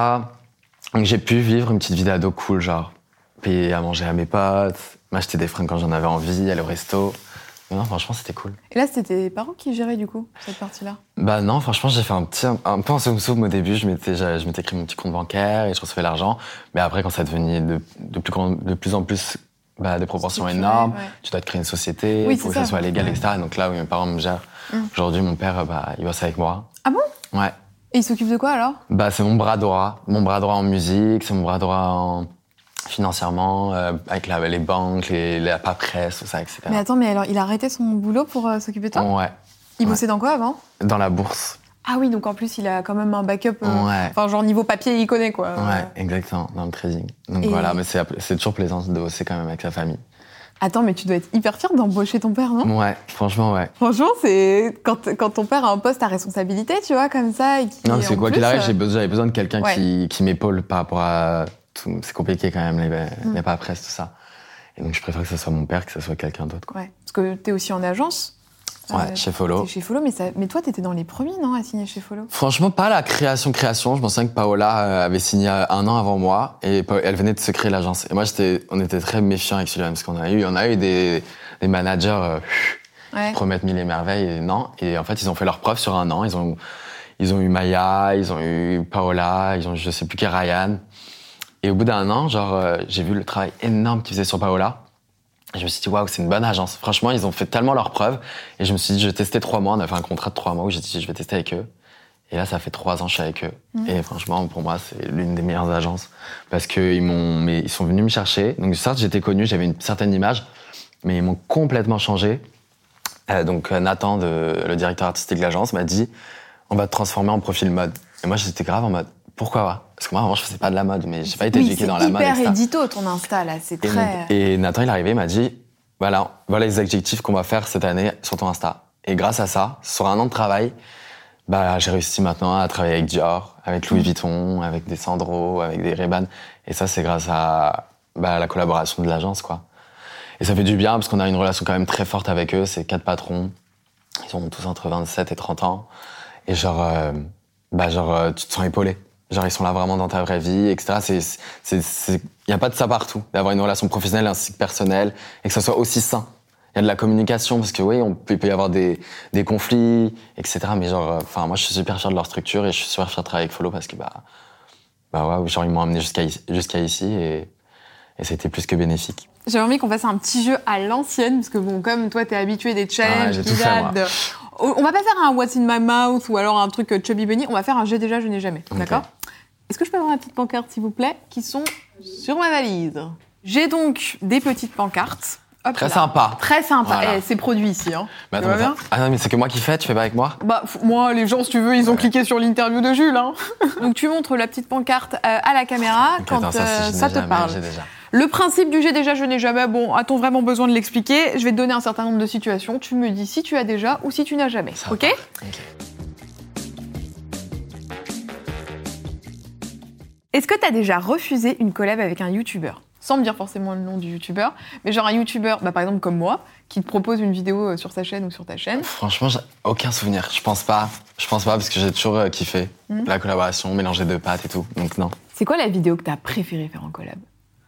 Donc j'ai pu vivre une petite vie d'ado cool, genre payer à manger à mes potes, m'acheter des fringues quand j'en avais envie, aller au resto. Non, franchement, c'était cool. Et là, c'était tes parents qui géraient du coup cette partie-là? Bah non, franchement, j'ai fait un petit, un peu en soum soum au début. Je m'étais, je, m'étais créé mon petit compte bancaire et je recevais l'argent. Mais après, quand ça devenait de, de plus grand, de plus en plus, bah, des proportions Structuré, énormes, ouais. tu dois te créer une société, Oui, il faut c'est que ça ça. soit légal, Ouais. etc. Et donc là, oui, mes parents me gèrent. Mm. Aujourd'hui, mon père, bah, il bosse avec moi. Ah bon? Ouais. Et ils s'occupent de quoi alors? Bah, c'est mon bras droit. Mon bras droit en musique, c'est mon bras droit en financièrement, euh, avec la- les banques, les, la paperasse, tout ça, etc. Mais attends, mais alors il a arrêté son boulot pour euh, s'occuper de toi? Ouais. Il ouais. bossait dans quoi avant? Dans la bourse. Ah oui, donc en plus il a quand même un backup. euh, Ouais. Enfin, genre niveau papier, il connaît quoi. Ouais, exactement, dans le trading. Donc Et- voilà, mais c'est c'est toujours plaisant de bosser quand même avec sa famille. Attends, mais tu dois être hyper fier d'embaucher ton père, non? Ouais, franchement, ouais. Franchement, c'est quand, quand ton père a un poste à responsabilité, tu vois, comme ça. Et qui, Non, c'est quoi qu'il arrive, euh, j'ai besoin- j'avais besoin de quelqu'un Ouais. qui, qui m'épaule par rapport à. C'est compliqué quand même, les, Mm. les paperasses, tout ça. Et donc je préfère que ce soit mon père que ce soit quelqu'un d'autre. Ouais, parce que t'es aussi en agence. Ouais, chez Follow. t'es chez Follow, mais, ça... mais toi, t'étais dans les premiers, non, à signer chez Follow? Franchement, pas la création-création. Je me souviens que Paola euh, avait signé un an avant moi et elle venait de se créer l'agence. Et moi, j'étais, on était très méfiants avec Sylvain parce qu'on a eu, on a eu des, des managers euh, Ouais. promettent mille et merveilles et non. Et en fait, ils ont fait leur preuve sur un an. Ils ont, ils ont eu Maya, ils ont eu Paola, ils ont eu je sais plus qui Ryan. Et au bout d'un an, genre, euh, j'ai vu le travail énorme qu'ils faisaient sur Paola. Et je me suis dit, waouh, c'est une bonne agence. Franchement, ils ont fait tellement leur preuve. Et je me suis dit, je vais tester trois mois. On a fait un contrat de trois mois où j'ai dit, je vais tester avec eux. Et là, ça fait trois ans que je suis avec eux. Et franchement, pour moi, c'est l'une des meilleures agences. Parce qu'ils m'ont, mais ils sont venus me chercher. Donc, certes, j'étais connu, j'avais une certaine image, mais ils m'ont complètement changé. Euh, donc, euh, Nathan, de, le directeur artistique de l'agence, m'a dit, on va te transformer en profil mode. Et moi, j'étais grave en mode, pourquoi pas? Parce que moi, avant, je faisais pas de la mode, mais j'ai pas été Oui, éduqué c'est dans la mode. hyper etc. édito, ton Insta, là. C'est Et, très... et Nathan, il est arrivé, il m'a dit voilà, voilà les adjectifs qu'on va faire cette année sur ton Insta. Et grâce à ça, sur un an de travail, bah, j'ai réussi maintenant à travailler avec Dior, avec Louis Vuitton, avec des Sandro, avec des Ray-Ban. Et ça, c'est grâce à bah, la collaboration de l'agence, quoi. Et ça fait du bien parce qu'on a une relation quand même très forte avec eux. C'est quatre patrons. Ils ont tous entre 27 et 30 ans. Et genre, euh, bah, genre, euh, tu te sens épaulé. Genre, ils sont là vraiment dans ta vraie vie, etc. C'est, c'est, c'est, y a pas de ça partout. D'avoir une relation professionnelle ainsi que personnelle et que ça soit aussi sain. Il y a de la communication parce que oui, on peut, il peut y avoir des, des conflits, etc. Mais genre, enfin, moi, je suis super fier de leur structure et je suis super fier de travailler avec Follow parce que bah, bah ouais, genre, ils m'ont amené jusqu'à ici, jusqu'à ici et, et c'était plus que bénéfique. J'avais envie qu'on fasse un petit jeu à l'ancienne, parce que bon, comme toi, t'es habitué des Ouais, challenges, qui tout fait, On va pas faire un What's in my mouth ou alors un truc euh, Chubby Bunny, on va faire un J'ai déjà, je n'ai jamais. D'accord? Est-ce que je peux avoir la petite pancarte, s'il vous plaît, qui sont sur ma valise? J'ai donc des petites pancartes. Hop Très là. sympa. Très sympa. Voilà. Eh, c'est produit ici. Hein. Mais Tu attends, attends. ah non, mais c'est que moi qui fais, tu fais pas avec moi? Bah, moi, les gens, si tu veux, ils ont Ouais. cliqué sur l'interview de Jules. Hein. Donc, tu montres la petite pancarte euh, à la caméra quand attends, ça, euh, te parle. déjà. Le principe du j'ai déjà, je n'ai jamais, bon, a-t-on vraiment besoin de l'expliquer? Je vais te donner un certain nombre de situations. Tu me dis si tu as déjà ou si tu n'as jamais. Ok. Est-ce que tu as déjà refusé une collab avec un youtubeur Sans me dire forcément le nom du youtubeur, mais genre un youtubeur, bah, par exemple comme moi, qui te propose une vidéo euh, sur sa chaîne ou sur ta chaîne. Franchement, j'ai aucun souvenir. Je pense pas. Je pense pas parce que j'ai toujours euh, kiffé Mhm. la collaboration, mélanger deux pâtes et tout. Donc non. C'est quoi la vidéo que tu as préféré faire en collab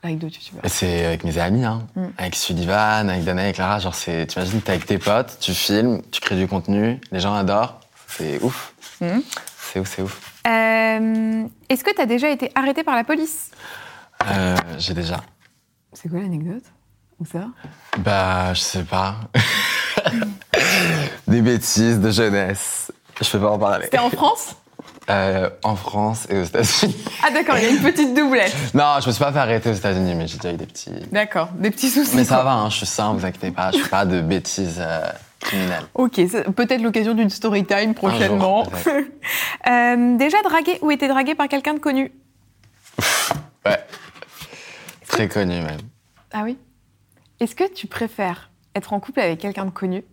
avec d'autres youtubeurs? Et C'est avec mes amis, hein. Mhm. Avec Sullivan, avec Dana, avec Clara. Genre, c'est, t'imagines, t'es avec tes potes, tu filmes, tu crées du contenu, les gens adorent. C'est ouf. Mhm. C'est ouf, c'est ouf. Euh, Est-ce que tu as déjà été arrêté par la police? Euh, j'ai déjà. C'est quoi l'anecdote? Ou ça? Bah, je sais pas. Des bêtises de jeunesse. Je peux pas en parler. C'était en France? Euh, en France et aux États-Unis. Ah d'accord, il y a une petite doublette. non, je me suis pas fait arrêter aux États-Unis, mais j'ai déjà eu des petits. D'accord, des petits soucis. Mais ça quoi. va, hein, je suis sain, vous inquiétez pas, je fais pas de bêtises euh, Ok, peut-être l'occasion d'une story time prochainement. Jour. Euh, déjà dragué ou été dragué par quelqu'un de connu Ouais. Très connu même. Ah oui Est-ce que tu préfères être en couple avec quelqu'un de connu?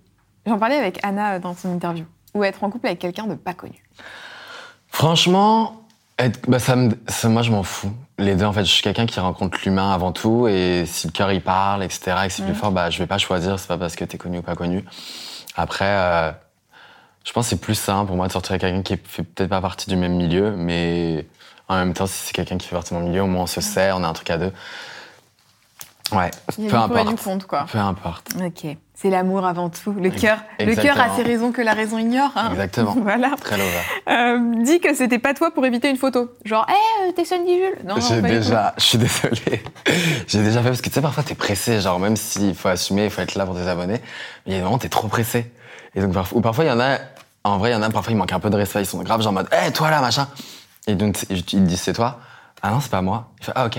J'en parlais avec Anna euh, dans son interview. Ou être en couple avec quelqu'un de pas connu? Franchement, être- bah, ça me, ça- moi je m'en fous. Les deux, en fait, je suis quelqu'un qui rencontre l'humain avant tout, et si le cœur il parle, etc., et que c'est plus Mhm. fort, bah je vais pas choisir, c'est pas parce que t'es connu ou pas connu. Après, euh, je pense que c'est plus simple pour moi de sortir avec quelqu'un qui fait peut-être pas partie du même milieu, mais en même temps, si c'est quelqu'un qui fait partie de mon milieu, au moins on se sait, on a un truc à deux. Ouais, Il y a peu du et du importe. contre, quoi. Peu importe. Ok, c'est l'amour avant tout. Le cœur, le cœur a ses raisons que la raison ignore. hein. Exactement. voilà. Très. Euh, dis que c'était pas toi pour éviter une photo. Genre, hé, t'es Sandy Jules Non, J'ai déjà, je suis désolé. J'ai déjà fait parce que tu sais parfois t'es pressé, genre même s'il faut assumer, il faut être là pour tes abonnés, mais il y a des moments t'es trop pressé. Et donc parfois, ou parfois il y en a, en vrai il y en a parfois ils manquent un peu de respect, ils sont grave genre en mode, hé toi là machin. Et donc ils te disent c'est toi. Ah non c'est pas moi. Il fait ah ok.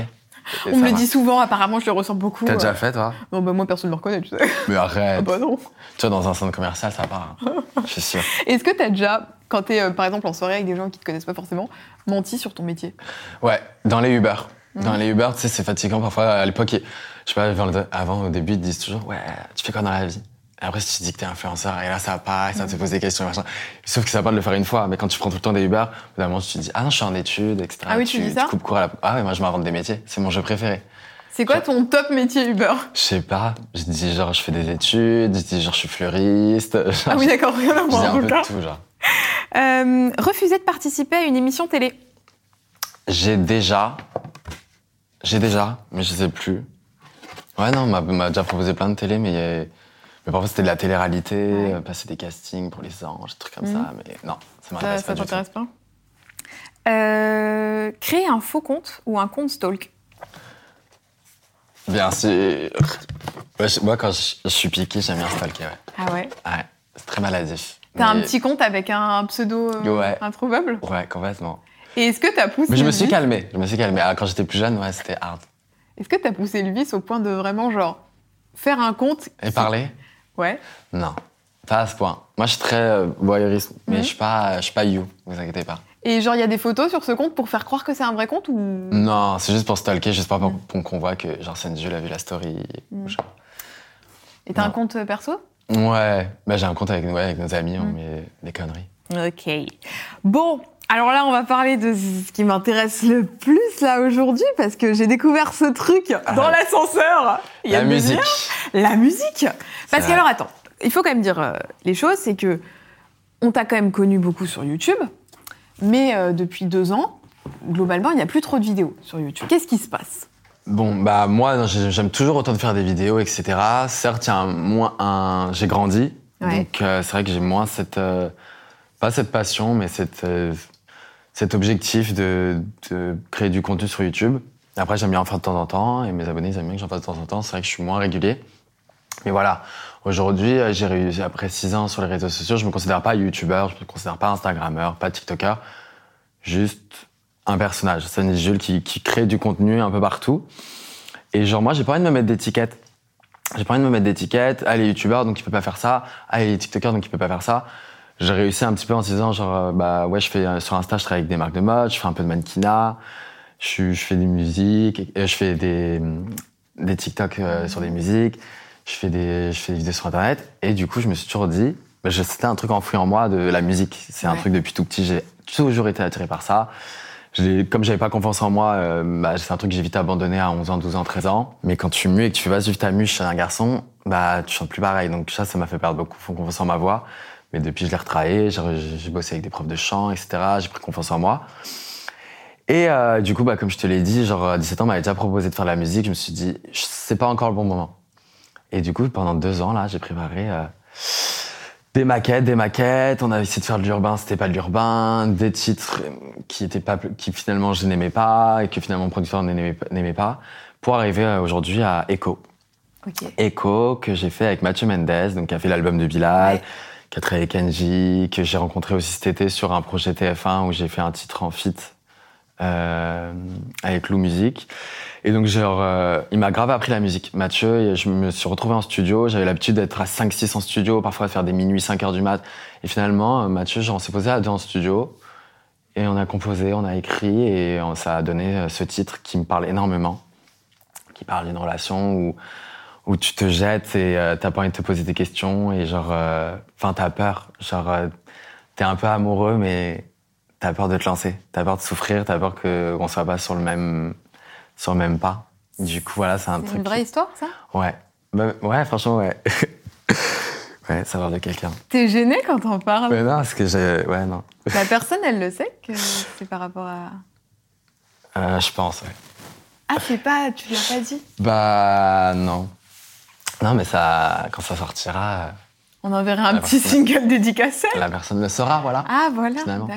On me le dit souvent, apparemment, je le ressens beaucoup. T'as euh. déjà fait toi? Non, bah moi, personne ne me reconnaît, tu sais. Mais Ah arrête. bah non. Tu vois dans un centre commercial ça part. hein. Je suis sûr. Est-ce que t'as déjà, quand t'es, euh, par exemple, en soirée avec des gens qui te connaissent pas forcément, menti sur ton métier? Ouais, dans les Uber. Mhm. Dans les Uber, tu sais, c'est fatigant parfois. À l'époque, je sais pas, avant, au début, ils te disent toujours, ouais, tu fais quoi dans la vie? Après, si tu dis que t'es influenceur, et là, ça part, et ça te pose des questions, machin. Sauf que ça pas de le faire une fois, mais quand tu prends tout le temps des Uber, au moment, tu te dis, ah non, je suis en études, etc. Ah oui, tu dis ça coupes court à la... Ah ouais, moi, je m'invente des métiers. C'est mon jeu préféré. C'est quoi ton top métier Uber? Je sais pas. Je dis genre je fais des études, je dis genre je suis fleuriste. Ah oui, d'accord, rien à Je dis voir un peu de tout, genre. Euh, refuser de participer à une émission télé. J'ai déjà. J'ai déjà, mais je sais plus. Ouais, non, on m'a- déjà proposé plein de télé, mais, il y a- mais parfois c'était de la télé-réalité, Ouais. euh, passer des castings pour les anges, des trucs comme ça, mais non, ça Ça, m'intéresse ça pas tout. t'intéresse pas? Euh, Créer un faux compte ou un compte stalk? Bien sûr. Moi, quand je, suis piqué, j'aime bien stalker, ouais. Ah ouais? Ouais, c'est très maladif. T'as un petit compte avec un pseudo euh, Ouais. introuvable? Ouais, complètement. Et est-ce que t'as poussé Mais je me suis calmé, je me suis calmé. Ah, quand j'étais plus jeune, ouais, c'était hard. Est-ce que t'as poussé le vice au point de vraiment, genre, faire un compte Et parler? Ouais. Non, pas à ce point. Moi, je suis très euh, voyeurisme, mais Mhm. je suis pas, je suis pas you, vous inquiétez pas. Et genre, il y a des photos sur ce compte pour faire croire que c'est un vrai compte ou? Non, c'est juste pour stalker, juste pas pour, Mhm. pour qu'on voit que genre Jules a vu la story. Mhm. Genre. Et t'as un Non. compte euh, perso? Ouais, bah, j'ai un compte avec, ouais, avec nos amis, on Mhm. met des conneries. Ok. Bon, alors là, on va parler de ce qui m'intéresse le plus là aujourd'hui parce que j'ai découvert ce truc dans Ah. l'ascenseur. Il y a La musique. La musique. Parce que alors attends, il faut quand même dire euh, les choses, c'est que on t'a quand même connu beaucoup sur YouTube, mais euh, depuis deux ans, globalement, il n'y a plus trop de vidéos sur YouTube. Qu'est-ce qui se passe? Bon, bah moi, j'aime toujours autant de faire des vidéos, etc. Certes, il moins un, j'ai grandi, Ouais. donc euh, c'est vrai que j'ai moins cette, pas cette passion, mais cette, cet objectif de, créer du contenu sur YouTube. Après, j'aime bien en faire de temps en temps, et mes abonnés ils aiment bien que j'en fasse de temps en temps. C'est vrai que je suis moins régulier. Mais voilà, aujourd'hui, euh, j'ai réussi, après six ans sur les réseaux sociaux, je me considère pas YouTuber, je me considère pas Instagrammeur, pas TikToker, juste un personnage, Sunny Jules, qui, qui crée du contenu un peu partout. Et genre, moi, j'ai pas envie de me mettre d'étiquette. J'ai pas envie de me mettre d'étiquette. Ah, les youtubeurs, donc il peut pas faire ça. Ah, les tiktokers, donc il peut pas faire ça. J'ai réussi un petit peu en se disant, genre, euh, bah ouais, je fais euh, sur Insta, je travaille avec des marques de mode, je fais un peu de mannequinat, je, je fais des musiques, et, je fais des, hum, des TikTok euh, sur des musiques, je fais, des, je fais des vidéos sur Internet. Et du coup, je me suis toujours dit, bah, c'était un truc enfoui en moi de la musique. C'est un truc depuis tout petit, j'ai toujours été attiré par ça. Comme j'avais pas confiance en moi, euh, bah, c'est un truc que j'ai vite abandonné à 11 ans, 12 ans, 13 ans. Mais quand tu mues et que tu vas suivre ta mue chez un garçon, bah, tu chantes plus pareil. Donc ça, ça m'a fait perdre beaucoup confiance en ma voix. Mais depuis, je l'ai retravaillé, j'ai bossé avec des profs de chant, etc. J'ai pris confiance en moi. Et euh, du coup, bah, comme je te l'ai dit, genre à 17 ans, on m'avait déjà proposé de faire de la musique. Je me suis dit, c'est pas encore le bon moment. Et du coup, pendant deux ans, là, j'ai préparé euh, des maquettes, des maquettes. On a essayé de faire de l'urbain, c'était pas de l'urbain. Des titres qui étaient pas, qui finalement je n'aimais pas et que finalement le producteur n'aimait pas-. Pour arriver euh, aujourd'hui à Echo. Ok. Echo que j'ai fait avec Mathieu Mendes, donc qui a fait l'album de Bilal, Ouais. Qui a avec Kenji, que j'ai rencontré aussi cet été sur un projet TF1 où j'ai fait un titre en feat euh, avec Lou Music. Et donc, genre, euh, il m'a grave appris la musique. Mathieu, et je me suis retrouvé en studio. J'avais l'habitude d'être à 5-6 en studio, parfois de faire des minuit, 5 heures du mat. Et finalement, euh, Mathieu, genre, on s'est posé à deux en studio. Et on a composé, on a écrit, et ça a donné ce titre qui me parle énormément. Qui parle d'une relation où, où tu te jettes et euh, t'as pas envie de te poser des questions. Et genre, euh, enfin, t'as peur. Genre, euh, t'es un peu amoureux, mais t'as peur de te lancer. T'as peur de souffrir, t'as peur qu'on soit pas sur le même, sur le même pas. Du coup, voilà, c'est un C'est truc. une vraie qui- histoire, ça? Ouais. Bah, ouais, franchement, ouais. ouais, savoir de quelqu'un. T'es gêné quand t'en parles Mais non, parce que j'ai. Ouais, non. La personne, elle le sait que c'est par rapport à. Euh, je pense, ouais. Ah, c'est pas. Tu l'as pas dit? Bah, non. Non, mais ça, quand ça sortira, On enverrait un petit personne- single dédicacé la personne le saura, voilà. Ah, voilà, Finalement.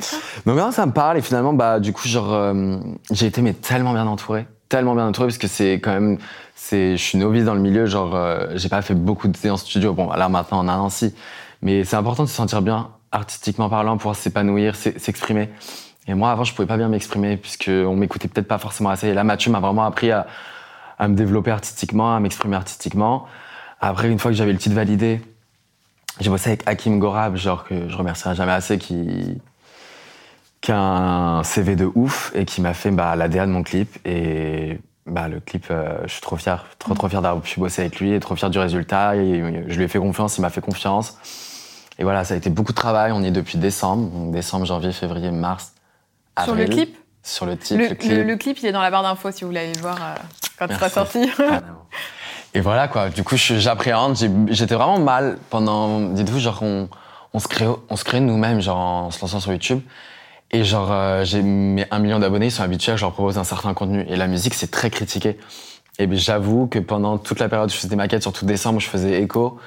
Donc non, ça me parle et finalement, bah, du coup, genre, euh, j'ai été mais tellement bien entouré, tellement bien entouré parce que c'est quand même, je suis novice dans le milieu, genre, euh, j'ai pas fait beaucoup de séances studio. Bon, là maintenant en un an si, mais c'est important de se sentir bien artistiquement parlant, pouvoir s'épanouir, s'e- s'exprimer. Et moi, avant, je pouvais pas bien m'exprimer puisque on m'écoutait peut-être pas forcément assez. Et là, Mathieu m'a vraiment appris à, à me développer artistiquement, à m'exprimer artistiquement. Après, une fois que j'avais le titre validé, j'ai bossé avec Hakim Gorab, genre que je remercierai jamais assez, qui, qui a un CV de ouf et qui m'a fait bah, la DA de mon clip. Et bah, le clip, euh, je suis trop fier, trop trop fier d'avoir pu bosser avec lui et trop fier du résultat. Et je lui ai fait confiance, il m'a fait confiance. Et voilà, ça a été beaucoup de travail. On y est depuis décembre, donc décembre, janvier, février, mars. Sur le clip Sur le titre, le, le clip. le- le clip, il est dans la barre d'infos si vous voulez aller le voir. euh. quand tu seras sorti. Et voilà quoi. Du coup, j'appréhende. J'étais vraiment mal pendant. Dites-vous, genre on, on se crée, on se crée nous-mêmes, genre en se lançant sur YouTube. Et genre, euh, j'ai mes un million d'abonnés, ils sont habitués je leur propose un certain contenu. Et la musique, c'est très critiqué. Et ben, j'avoue que pendant toute la période où je faisais des maquettes, surtout décembre, je faisais écho,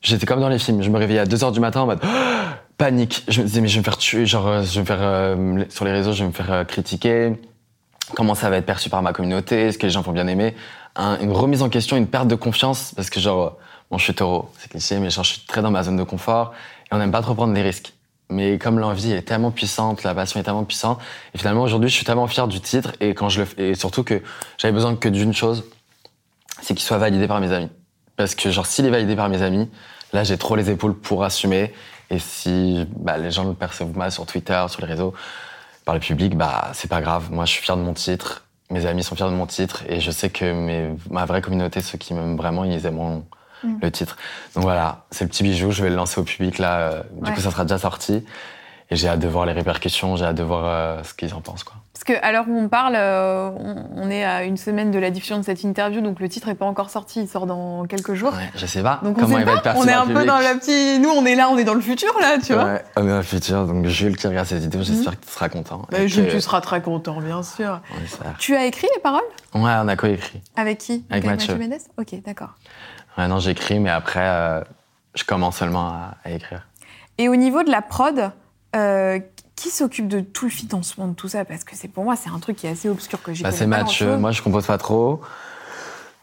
j'étais comme dans les films. Je me réveillais à 2 heures du matin en mode panique. Je me disais, mais je vais me faire tuer, genre, euh, je vais me faire, euh, sur les réseaux, je vais me faire critiquer. Comment ça va être perçu par ma communauté? Est-ce que les gens vont bien aimer? Une remise en question, une perte de confiance, parce que genre, bon, je suis taureau, c'est cliché, mais genre, je suis très dans ma zone de confort et on n'aime pas trop prendre des risques. Mais comme l'envie est tellement puissante, la passion est tellement puissante, et finalement aujourd'hui je suis tellement fier du titre et quand je le et surtout que j'avais besoin que d'une chose, c'est qu'il soit validé par mes amis. Parce que genre s'il est validé par mes amis, là j'ai trop les épaules pour assumer. Et si bah, les gens le perçoivent mal sur Twitter, sur les réseaux, par le public, bah c'est pas grave. Moi je suis fier de mon titre, mes amis sont fiers de mon titre, et je sais que mes, ma vraie communauté, ceux qui m'aiment vraiment, ils aimeront Mm. le titre. Donc voilà, c'est le petit bijou, je vais le lancer au public là. Euh, du coup, ça sera déjà sorti. Et j'ai hâte de voir les répercussions, j'ai hâte de voir euh, ce qu'ils en pensent. Quoi. Parce qu'à l'heure où on parle, euh, on, est à une semaine de la diffusion de cette interview, donc le titre n'est pas encore sorti, il sort dans quelques jours. Ouais, je sais pas donc comment il va être perçu On est un peu dans la petite... Nous, on est là, on est dans le futur, là, tu vois. Ouais, on est dans le futur, donc Jules qui regarde cette vidéo, j'espère mm. que tu seras content. Bah, Jules, tu seras très content, bien sûr. Tu as écrit les paroles? Ouais, on a coécrit. Avec qui? Avec, Mathieu. Mathieu Mendes Ok, d'accord. Maintenant, j'écris, mais après, euh, je commence seulement à, écrire. Et au niveau de la prod, euh, qui s'occupe de tout le financement de tout ça? Parce que c'est pour moi, c'est un truc qui est assez obscur que j'ai. Bah, c'est Mathieu. Moi, je compose pas trop.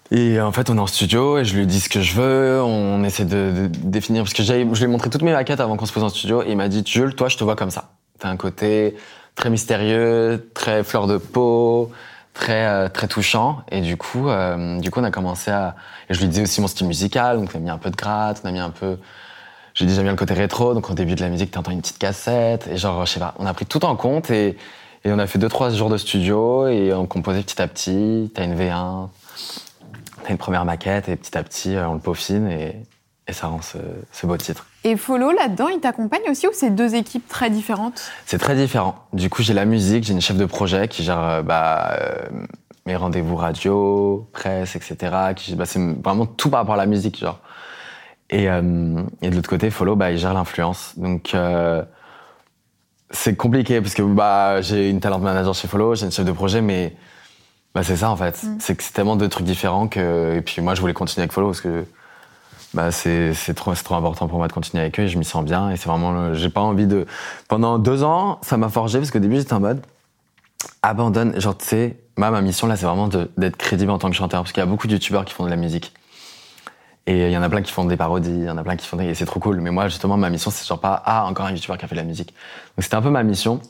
Et en fait, on est en studio et je lui dis ce que je veux. On essaie de, définir parce que je lui ai montré toutes mes maquettes avant qu'on se pose en studio et il m'a dit Jules, toi, je te vois comme ça. T'as un côté très mystérieux, très fleur de peau, très euh, très touchant et du coup euh, du coup on a commencé à et je lui disais aussi mon style musical donc on a mis un peu de gratte on a mis un peu j'ai déjà mis le côté rétro donc au début de la musique t'entends une petite cassette et genre je sais pas on a pris tout en compte et, et on a fait deux trois jours de studio et on composait petit à petit t'as une V1 t'as une première maquette et petit à petit euh, on le peaufine et, et ça rend ce, ce beau titre et Follow, là-dedans, il t'accompagne aussi ou c'est deux équipes très différentes? C'est très différent. Du coup, j'ai la musique, j'ai une chef de projet qui gère euh, bah, euh, mes rendez-vous radio, presse, etc. Qui, bah, c'est vraiment tout par rapport à la musique, genre. Et, euh, et de l'autre côté, Follow, bah, il gère l'influence. Donc, c'est compliqué parce que bah, j'ai une talent manager chez Follow, j'ai une chef de projet, mais bah, c'est ça en fait. Mm. C'est que c'est tellement de trucs différents que. Et puis moi, je voulais continuer avec Follow parce que bah c'est trop, trop important pour moi de continuer avec eux et je m'y sens bien. Et c'est vraiment, j'ai pas envie de. Pendant deux ans, ça m'a forgé parce qu'au début j'étais en mode abandonne. Genre, tu sais, ma mission là, c'est vraiment d'être crédible en tant que chanteur parce qu'il y a beaucoup de youtubeurs qui font de la musique. Et il y en a plein qui font des parodies, il y en a plein qui font des. Et c'est trop cool. Mais moi, justement, ma mission, c'est genre pas, ah, encore un youtubeur qui a fait de la musique. Donc c'était un peu ma mission.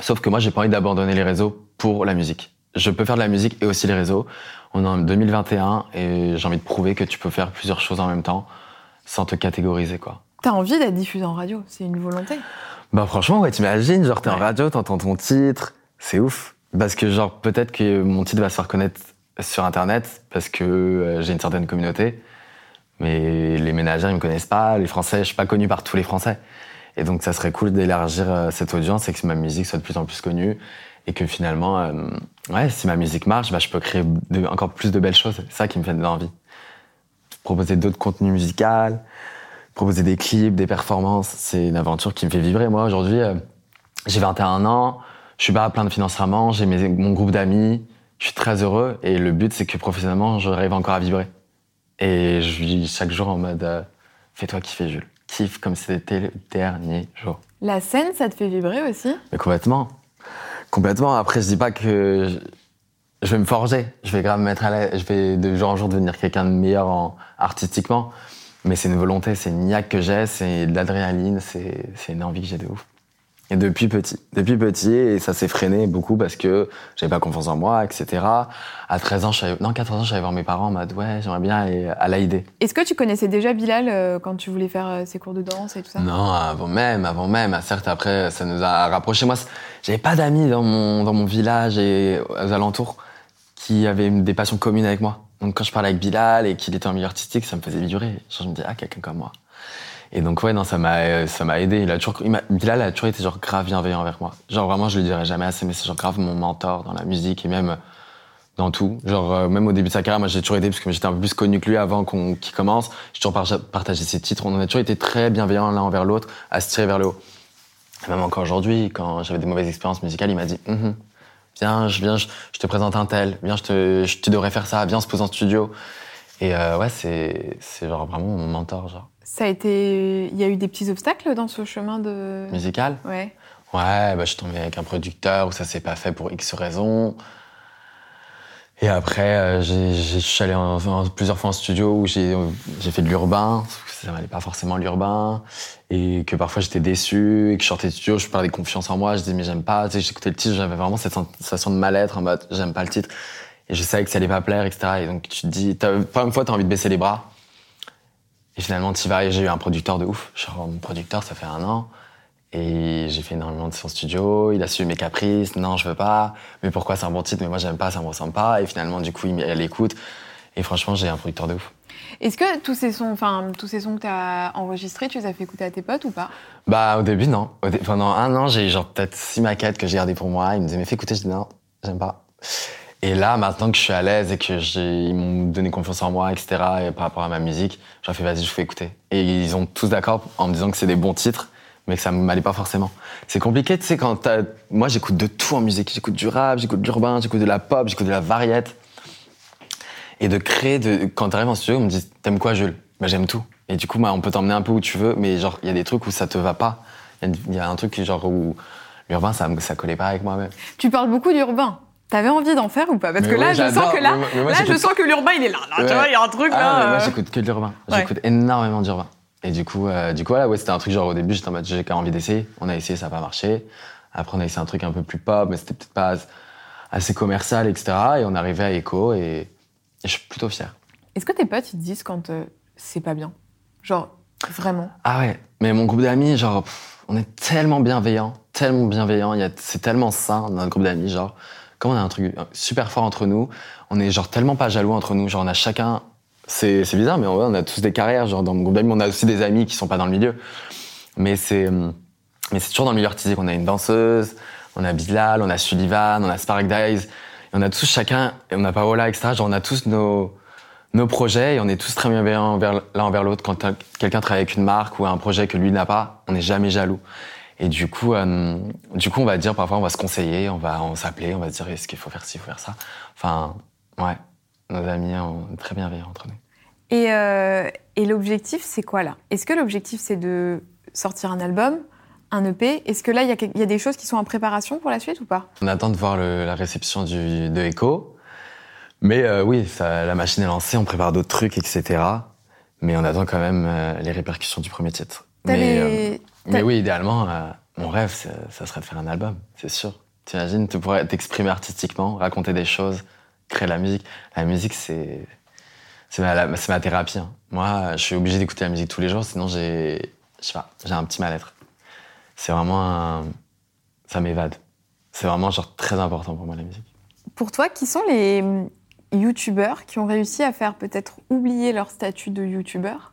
Sauf que moi, j'ai pas envie d'abandonner les réseaux pour la musique. Je peux faire de la musique et aussi les réseaux. On est en 2021 et j'ai envie de prouver que tu peux faire plusieurs choses en même temps sans te catégoriser, quoi. T'as envie d'être diffusé en radio, c'est une volonté Bah franchement, ouais, t'imagines, genre t'es en radio, t'entends ton titre, c'est ouf. Parce que genre peut-être que mon titre va se faire connaître sur Internet parce que euh, j'ai une certaine communauté, mais les ménagères ils me connaissent pas, les Français, je suis pas connu par tous les Français. Et donc ça serait cool d'élargir euh, cette audience et que ma musique soit de plus en plus connue et que finalement, euh, ouais, si ma musique marche, bah, je peux créer encore plus de belles choses. C'est ça qui me fait de l'envie. Proposer d'autres contenus musicaux, proposer des clips, des performances, c'est une aventure qui me fait vibrer. Moi, aujourd'hui, euh, j'ai 21 ans, je suis pas plein de financièrement, j'ai mon groupe d'amis, je suis très heureux et le but, c'est que professionnellement, j'arrive encore à vibrer. Et je vis chaque jour en mode euh, fais-toi kiffer, Jules. Kiffe comme si c'était le dernier jour. La scène, ça te fait vibrer aussi? Mais complètement. Complètement. Après, je dis pas que je, vais me forger. Je vais grave me mettre à. Je vais de jour en jour devenir quelqu'un de meilleur en, artistiquement. Mais c'est une volonté, c'est une niaque que j'ai, c'est de l'adrénaline, c'est une envie que j'ai de ouf. Et depuis petit, depuis petit, et ça s'est freiné beaucoup parce que j'avais pas confiance en moi, etc. À 13 ans, je non, 14 ans, j'allais voir mes parents en mode, ouais, j'aimerais bien aller à l'AID. Est-ce que tu connaissais déjà Bilal euh, quand tu voulais faire ses euh, cours de danse et tout ça? Non, avant même, avant même. Certes, après, ça nous a rapprochés. Moi, j'avais pas d'amis dans mon, dans mon village et aux alentours qui avaient des passions communes avec moi. Donc quand je parlais avec Bilal et qu'il était en milieu artistique, ça me faisait vibrer. je me disais, ah, quelqu'un comme moi. Et donc ouais, non, ça m'a ça m'a aidé. Il a toujours, il a toujours été genre grave bienveillant envers moi. Genre vraiment, je le dirais jamais assez, mais c'est genre grave mon mentor dans la musique et même dans tout. Genre, euh, même au début de sa carrière, moi j'ai toujours été, parce que j'étais un peu plus connu que lui avant qu'on qu'il commence, j'ai toujours par- partagé ses titres. On a toujours été très bienveillants l'un envers l'autre, à se tirer vers le haut. Et même encore aujourd'hui, quand j'avais des mauvaises expériences musicales, il m'a dit Mhm, Viens, je, viens je, te présente un tel, viens, je te, tu devrais faire ça, viens, se pose en studio. Et euh, ouais, c'est c'est genre vraiment mon mentor, genre. Ça a été. Il y a eu des petits obstacles dans ce chemin de. Musical Ouais. Ouais, bah, je suis tombé avec un producteur où ça s'est pas fait pour X raisons. Et après, euh, je suis allé en- en- plusieurs fois en studio où j'ai fait de l'urbain, ça m'allait pas forcément l'urbain, et que parfois j'étais déçu, et que je sortais du studio, je perdais confiance en moi, je disais mais j'aime pas, tu sais, j'écoutais le titre, j'avais vraiment cette sensation de mal-être en mode j'aime pas le titre, et je savais que ça allait pas plaire, etc. Et donc tu te dis, pas une fois t'as envie de baisser les bras, et finalement t'y vas, et j'ai eu un producteur de ouf, genre mon producteur ça fait un an, et j'ai fait énormément de son studio, il a suivi mes caprices, non, je veux pas, mais pourquoi c'est un bon titre, mais moi j'aime pas, ça me ressemble pas, et finalement, du coup, il elle écoute, et franchement, j'ai un producteur de ouf. Est-ce que tous ces sons, enfin tous ces sons que tu as enregistrés, tu les as fait écouter à tes potes ou pas? Bah, au début, non. Au dé- Pendant un an, j'ai eu genre peut-être six maquettes que j'ai gardées pour moi, ils me disaient, mais fais écouter, je dis non, j'aime pas. Et là, maintenant que je suis à l'aise et que ils m'ont donné confiance en moi, etc., et par rapport à ma musique, j'ai fait, vas-y, je fais écouter. Et ils ont tous d'accord en me disant que c'est des bons titres, mais que ça m'allait pas forcément. C'est compliqué, tu sais, quand t'as... Moi, j'écoute de tout en musique. J'écoute du rap, j'écoute de l'urbain, j'écoute de la pop, j'écoute de la variette. Et de créer, de... quand t'arrives en studio, on me dit, t'aimes quoi, Jules? Bah, j'aime tout. Et du coup, bah, on peut t'emmener un peu où tu veux, mais genre, il y a des trucs où ça te va pas. Il y a- un truc genre où l'urbain, ça, ça collait pas avec moi-même. Tu parles beaucoup d'urbain. T'avais envie d'en faire ou pas? Parce Mais que là, ouais, je sens que là, Mais moi- mais moi, là, je sens que l'urbain, il est là. là, Tu vois, il y a un truc Ah, là. moi, euh, j'écoute que de l'urbain. Ouais. J'écoute énormément d'urbain. Et du coup, euh, du coup, voilà, ouais, c'était un truc genre au début, j'étais en mode, j'ai envie d'essayer. On a essayé, ça n'a pas marché. Après, on a essayé un truc un peu plus pop, mais c'était peut-être pas as- assez commercial, etc. Et on est arrivé à Echo et, et je suis plutôt fier. Est-ce que tes potes, ils te disent quand euh, c'est pas bien? Genre, vraiment? Ah ouais, mais mon groupe d'amis, genre, pff, on est tellement bienveillants, tellement bienveillants, c'est tellement sain dans notre groupe d'amis, genre, comme on a un truc super fort entre nous, on est genre tellement pas jaloux entre nous, genre on a chacun, c'est bizarre, mais on a tous des carrières, genre dans mon groupe d'amis, on a aussi des amis qui sont pas dans le milieu, mais c'est hum, mais c'est toujours dans le milieu artistique, on a une danseuse, on a Bilal, on a Sullivan, on a Spark et on a tous chacun, et on a Paola, etc., genre on a tous nos nos projets et on est tous très bienveillants l'un envers l'autre. Quand quelqu'un travaille avec une marque ou un projet que lui n'a pas, on n'est jamais jaloux. Et du coup, euh, du coup, on va dire parfois, on va se conseiller, on va on s'appeler, on va se dire est-ce qu'il faut faire ci, il faut faire ça? Enfin, ouais, nos amis, on est très bienveillants entre nous. Et, euh, et l'objectif, c'est quoi là? Est-ce que l'objectif, c'est de sortir un album, un EP Est-ce que là, il y, y a des choses qui sont en préparation pour la suite ou pas? On attend de voir le- la réception du, de Echo. Mais euh, oui, ça, la machine est lancée, on prépare d'autres trucs, etc. Mais on attend quand même euh, les répercussions du premier titre. Mais, euh, T'avais- Mais oui, idéalement, euh, mon rêve, ça serait de faire un album, c'est sûr. T'imagines, tu pourrais t'exprimer artistiquement, raconter des choses, créer de la musique. La musique, c'est c'est ma, thérapie. hein. Moi, je suis obligé d'écouter la musique tous les jours, sinon j'ai, je sais pas, j'ai un petit mal-être. C'est vraiment un, ça m'évade. C'est vraiment genre très important pour moi la musique. Pour toi, qui sont les hum, youtubeurs qui ont réussi à faire peut-être oublier leur statut de youtubeur?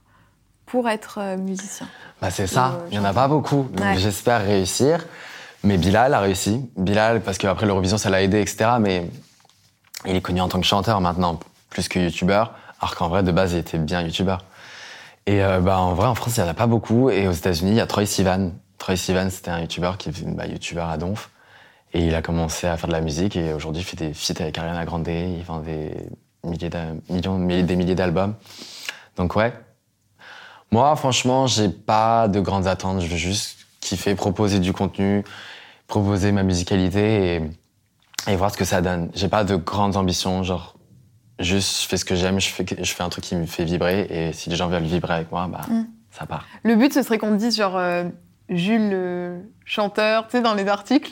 Pour être euh, musicien Bah c'est ça, Euh, il y en a pas beaucoup. Donc Ouais. j'espère réussir. Mais Bilal a réussi. Bilal, parce qu'après l'Eurovision, ça l'a aidé, etc. Mais il est connu en tant que chanteur maintenant, plus que youtubeur. Alors qu'en vrai, de base, il était bien youtubeur. Et euh, bah, en vrai, en France, il n'y en a pas beaucoup. Et aux États-Unis, il y a Troy Sivan. Troy Sivan, c'était un youtubeur qui est bah, youtubeur à Donf. Et il a commencé à faire de la musique. Et aujourd'hui, il fait des feats avec Ariana Grande. Il vend des milliers, d'a- millions, milliers- des milliers d'albums. Donc ouais. Moi, franchement, j'ai pas de grandes attentes. Je veux juste kiffer, proposer du contenu, proposer ma musicalité et, et voir ce que ça donne. J'ai pas de grandes ambitions, genre juste je fais ce que j'aime, je fais, je fais un truc qui me fait vibrer et si les gens veulent vibrer avec moi, bah Mm. ça part. Le but, ce serait qu'on te dise genre euh, Jules le chanteur, tu sais, dans les articles.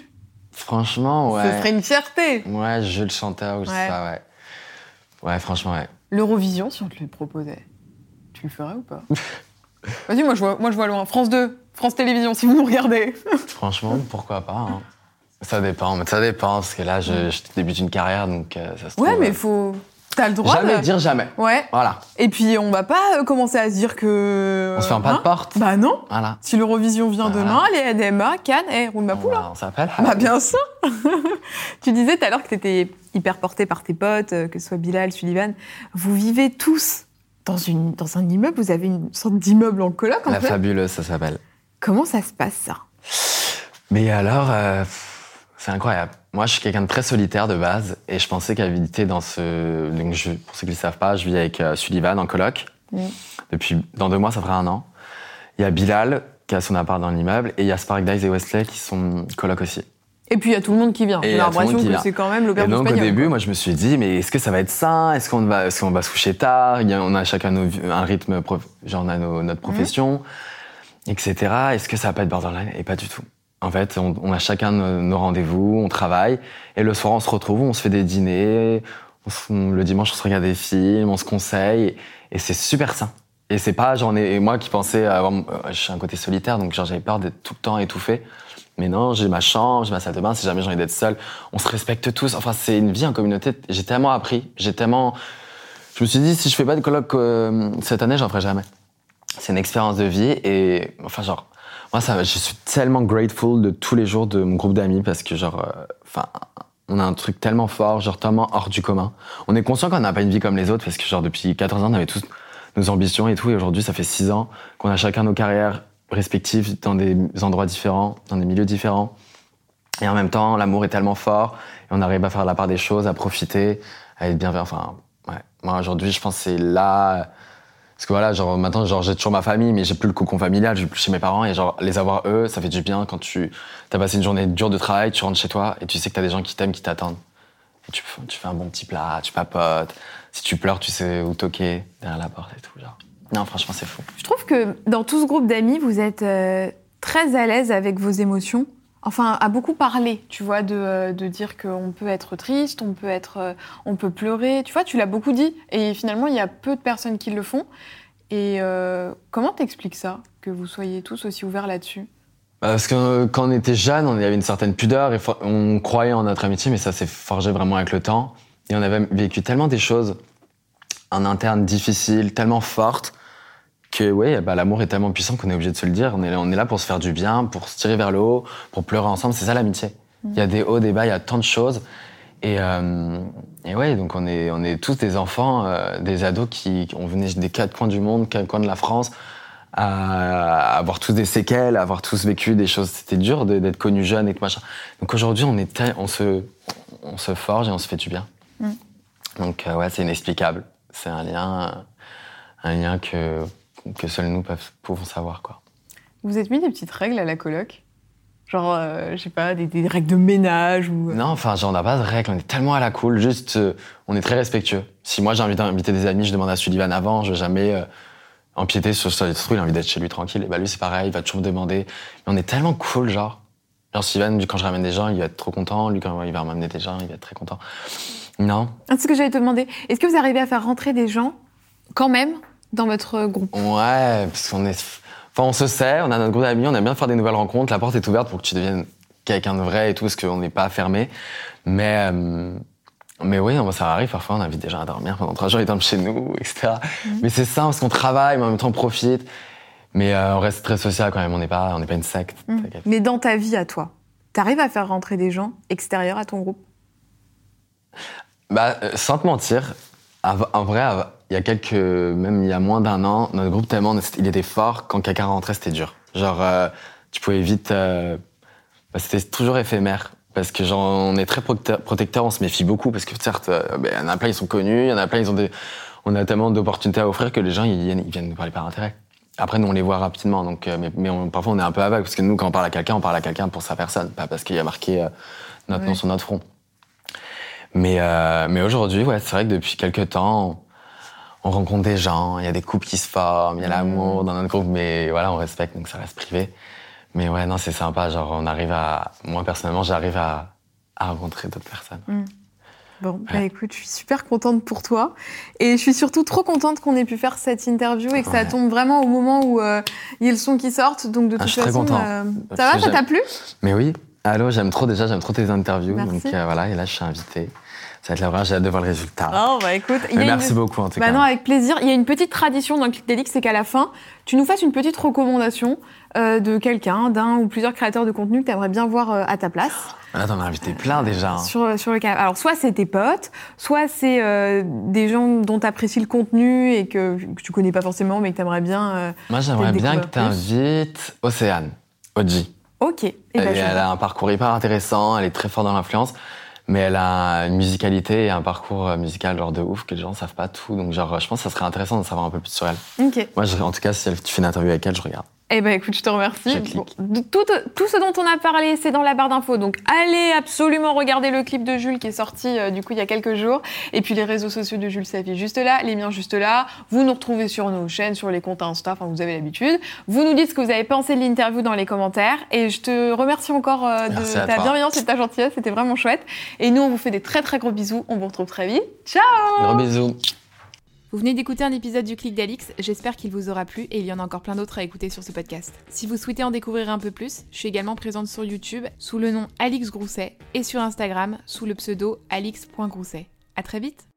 Franchement, ouais. Ce serait une fierté. Ouais, je le chanteur ou Ouais. pas, ouais. Ouais, franchement, ouais. L'Eurovision, si on te le proposait, tu le ferais ou pas? Vas-y, moi je, vois, moi je vois loin. France 2, France Télévisions, si vous nous regardez. Franchement, pourquoi pas hein. Ça dépend, mais ça dépend parce que là, je, je débute une carrière donc euh, ça se trouve. Ouais, mais euh, faut. T'as le droit Jamais de... dire jamais. Ouais. Voilà. Et puis, on va pas euh, commencer à se dire que... On se ferme pas Hein de porte. Bah non. Voilà. Si l'Eurovision vient Voilà. demain, les ADMA, Cannes, eh, roule ma poule. hein. On s'appelle. Bah bien sûr Tu disais tout à l'heure que tu étais hyper porté par tes potes, que ce soit Bilal, Sullivan. Vous vivez tous dans, une, dans un immeuble, vous avez une sorte d'immeuble en coloc en La fait. fabuleuse, ça s'appelle. Comment ça se passe ça? Mais alors, euh, c'est incroyable. Moi, je suis quelqu'un de très solitaire de base et je pensais qu'habiter dans ce. Donc, je- pour ceux qui ne savent pas, je vis avec euh, Sullivan en coloc. Depuis. Dans deux mois, ça fera un an. Il y a Bilal qui a son appart dans l'immeuble et il y a Spark Dice et Wesley qui sont coloc aussi. Et puis il y a tout le monde qui vient. Et y a l'impression que c'est quand même l'auberge donc, au espagnole. début, moi, je me suis dit, mais est-ce que ça va être sain? Est-ce qu'on va, est-ce qu'on va se coucher tard? On a chacun nos- un rythme, prof- genre on a nos- notre profession, etc. Est-ce que ça va pas être borderline? Et pas du tout. En fait, on, on a chacun nos, nos rendez-vous, on travaille, et le soir, on se retrouve, on se fait des dîners, on se- on- le dimanche, on se regarde des films, on se conseille, et, et c'est super sain. Et c'est pas, j'en ai, moi qui pensais avoir, euh, je suis un côté solitaire, donc genre j'avais peur d'être tout le temps étouffé. Mais non, j'ai ma chambre, j'ai ma salle de bain, si jamais j'ai envie d'être seul. On se respecte tous. Enfin, c'est une vie en communauté. J'ai tellement appris. J'ai tellement. Je me suis dit, si je fais pas de colloque euh, cette année, j'en ferai jamais. C'est une expérience de vie et, enfin, genre, moi, ça, je suis tellement grateful de tous les jours de mon groupe d'amis parce que, genre, euh, enfin, on a un truc tellement fort, genre, tellement hors du commun. On est conscient qu'on n'a pas une vie comme les autres parce que, genre, depuis 14 ans, on avait tous nos ambitions et tout. Et aujourd'hui, ça fait 6 ans qu'on a chacun nos carrières respectives dans des endroits différents, dans des milieux différents. Et en même temps, l'amour est tellement fort et on arrive à faire la part des choses, à profiter, à être bienveillant. Enfin. Moi, aujourd'hui, je pense que c'est là. Parce que voilà, genre, maintenant, genre, j'ai toujours ma famille, mais j'ai plus le cocon familial, je vais plus chez mes parents. Et genre, les avoir eux, ça fait du bien quand tu as passé une journée dure de travail, tu rentres chez toi et tu sais que tu as des gens qui t'aiment, qui t'attendent. Tu, tu fais un bon petit plat, tu papotes. Si tu pleures, tu sais où toquer derrière la porte et tout. Genre. Non, franchement, c'est fou. Je trouve que dans tout ce groupe d'amis, vous êtes euh, très à l'aise avec vos émotions. Enfin, à beaucoup parler, tu vois, de, euh, de dire qu'on peut être triste, on peut être, euh, on peut pleurer. Tu vois, tu l'as beaucoup dit, et finalement, il y a peu de personnes qui le font. Et euh, comment t'expliques ça, que vous soyez tous aussi ouverts là-dessus? Parce que quand on était jeune, on avait une certaine pudeur et on croyait en notre amitié, mais ça s'est forgé vraiment avec le temps. Et on avait vécu tellement des choses en interne difficiles, tellement fortes, que ouais, bah, l'amour est tellement puissant qu'on est obligé de se le dire. On est, là- on est là pour se faire du bien, pour se tirer vers le haut, pour pleurer ensemble. C'est ça l'amitié. Il y a des hauts, des bas, il y a tant de choses. Et, euh, et ouais, donc on est, on est tous des enfants, euh, des ados qui, on venait des quatre coins du monde, quatre coins de la France, à avoir tous des séquelles, à avoir tous vécu des choses. C'était dur d'être connu jeune et tout machin. Donc aujourd'hui, on, est on, se, on se forge et on se fait du bien. Mm. Donc euh, ouais, c'est inexplicable. C'est un lien, un lien que, que seuls nous peuvent, pouvons savoir. Quoi. Vous êtes mis des petites règles à la coloc? Genre, euh, je sais pas, des, des règles de ménage ou... Non, enfin, genre, on n'a pas de règles, on est tellement à la cool, juste, euh, on est très respectueux. Si moi j'ai envie d'inviter des amis, je demande à Sullivan avant, je vais jamais euh, empiéter sur ce truc, il a envie d'être chez lui tranquille, et bah lui c'est pareil, il va toujours me demander. Mais on est tellement cool, genre. Genre, Sullivan, quand je ramène des gens, il va être trop content, lui, quand il va ramener des gens, il va être très content. Non, Ah, C'est ce que j'allais te demander. Est-ce que vous arrivez à faire rentrer des gens, quand même, dans votre groupe ouais, parce qu'on est. Enfin, on se sait, on a notre groupe d'amis, on aime bien faire des nouvelles rencontres, la porte est ouverte pour que tu deviennes quelqu'un de vrai et tout, parce qu'on n'est pas fermé. Mais. euh, mais oui, non, ça arrive, parfois on invite des gens à dormir pendant trois jours, ils dorment chez nous, etc. Mais c'est ça, parce qu'on travaille, mais en même temps on profite. Mais euh, on reste très social quand même, on n'est pas, on pas une secte. T'inquiète. Mais dans ta vie à toi, t'arrives à faire rentrer des gens extérieurs à ton groupe? Bah, euh, sans te mentir, en vrai, il y a quelques, même il y a moins d'un an, notre groupe tellement, il était fort, quand quelqu'un rentrait, c'était dur. Genre, euh, tu pouvais vite, euh, bah, c'était toujours éphémère. Parce que genre, on est très protecteur, on se méfie beaucoup, parce que certes, euh, bah, il y en a plein, ils sont connus, il y en a plein, ils ont des, on a tellement d'opportunités à offrir que les gens, ils viennent, ils viennent nous parler par intérêt. Après, nous, on les voit rapidement, donc, euh, mais, mais on- parfois, on est un peu aveugle, parce que nous, quand on parle à quelqu'un, on parle à quelqu'un pour sa personne, pas parce qu'il y a marqué euh, notre nom sur notre front. Mais, euh, mais aujourd'hui, ouais, c'est vrai que depuis quelques temps, on, on rencontre des gens, il y a des couples qui se forment, il y a l'amour dans notre groupe, mais voilà, on respecte, donc ça reste privé. Mais ouais, non, c'est sympa, genre on arrive à... Moi, personnellement, j'arrive à, à rencontrer d'autres personnes. Bon, bah écoute, je suis super contente pour toi. Et je suis surtout trop contente qu'on ait pu faire cette interview et que ça tombe vraiment au moment où euh, il y a le son qui sortent. Donc de Ah, toute je suis très façon, content. euh, ça va, ça t'a plu? Mais oui, allô, j'aime trop déjà, j'aime trop tes interviews. Merci. Donc euh, voilà, et là, je suis invité Ça va être la vraie, j'ai hâte de voir le résultat. Oh, bah écoute, Mais merci beaucoup en tout bah cas. non, avec plaisir. Il y a une petite tradition dans le c'est qu'à la fin, tu nous fasses une petite recommandation euh, de quelqu'un, d'un ou plusieurs créateurs de contenu que tu aimerais bien voir euh, à ta place. Là, t'en as invité plein déjà. hein. Sur, sur le canal. Alors, soit c'est tes potes, soit c'est euh, des gens dont tu apprécies le contenu et que, que tu connais pas forcément, mais que tu aimerais bien. Moi, j'aimerais bien que découvrir t'invites Océane, OG. Ok. Et Elle, ben, elle a un parcours hyper intéressant, elle est très forte dans l'influence, mais elle a une musicalité et un parcours euh, musical genre de ouf que les gens savent pas tout. Donc genre, je pense que ça serait intéressant de savoir un peu plus sur elle. Ok. Moi, je- en tout cas, si elle- tu fais une interview avec elle, je regarde. Eh ben écoute, je te remercie. Je. Bon, tout, tout ce dont on a parlé, c'est dans la barre d'infos. Donc allez absolument regarder le clip de Jules qui est sorti euh, du coup il y a quelques jours. Et puis les réseaux sociaux de Jules s'affichent juste là, les miens juste là. Vous nous retrouvez sur nos chaînes, sur les comptes Insta, enfin vous avez l'habitude. Vous nous dites ce que vous avez pensé de l'interview dans les commentaires. Et je te remercie encore euh, de ta toi. bienveillance et de ta gentillesse, c'était vraiment chouette. Et nous on vous fait des très très gros bisous. On vous retrouve très vite. Ciao Gros bisous. Vous venez d'écouter un épisode du Clic d'Alix, j'espère qu'il vous aura plu et il y en a encore plein d'autres à écouter sur ce podcast. Si vous souhaitez en découvrir un peu plus, je suis également présente sur YouTube sous le nom Alix Grousset et sur Instagram sous le pseudo alix.grousset. À très vite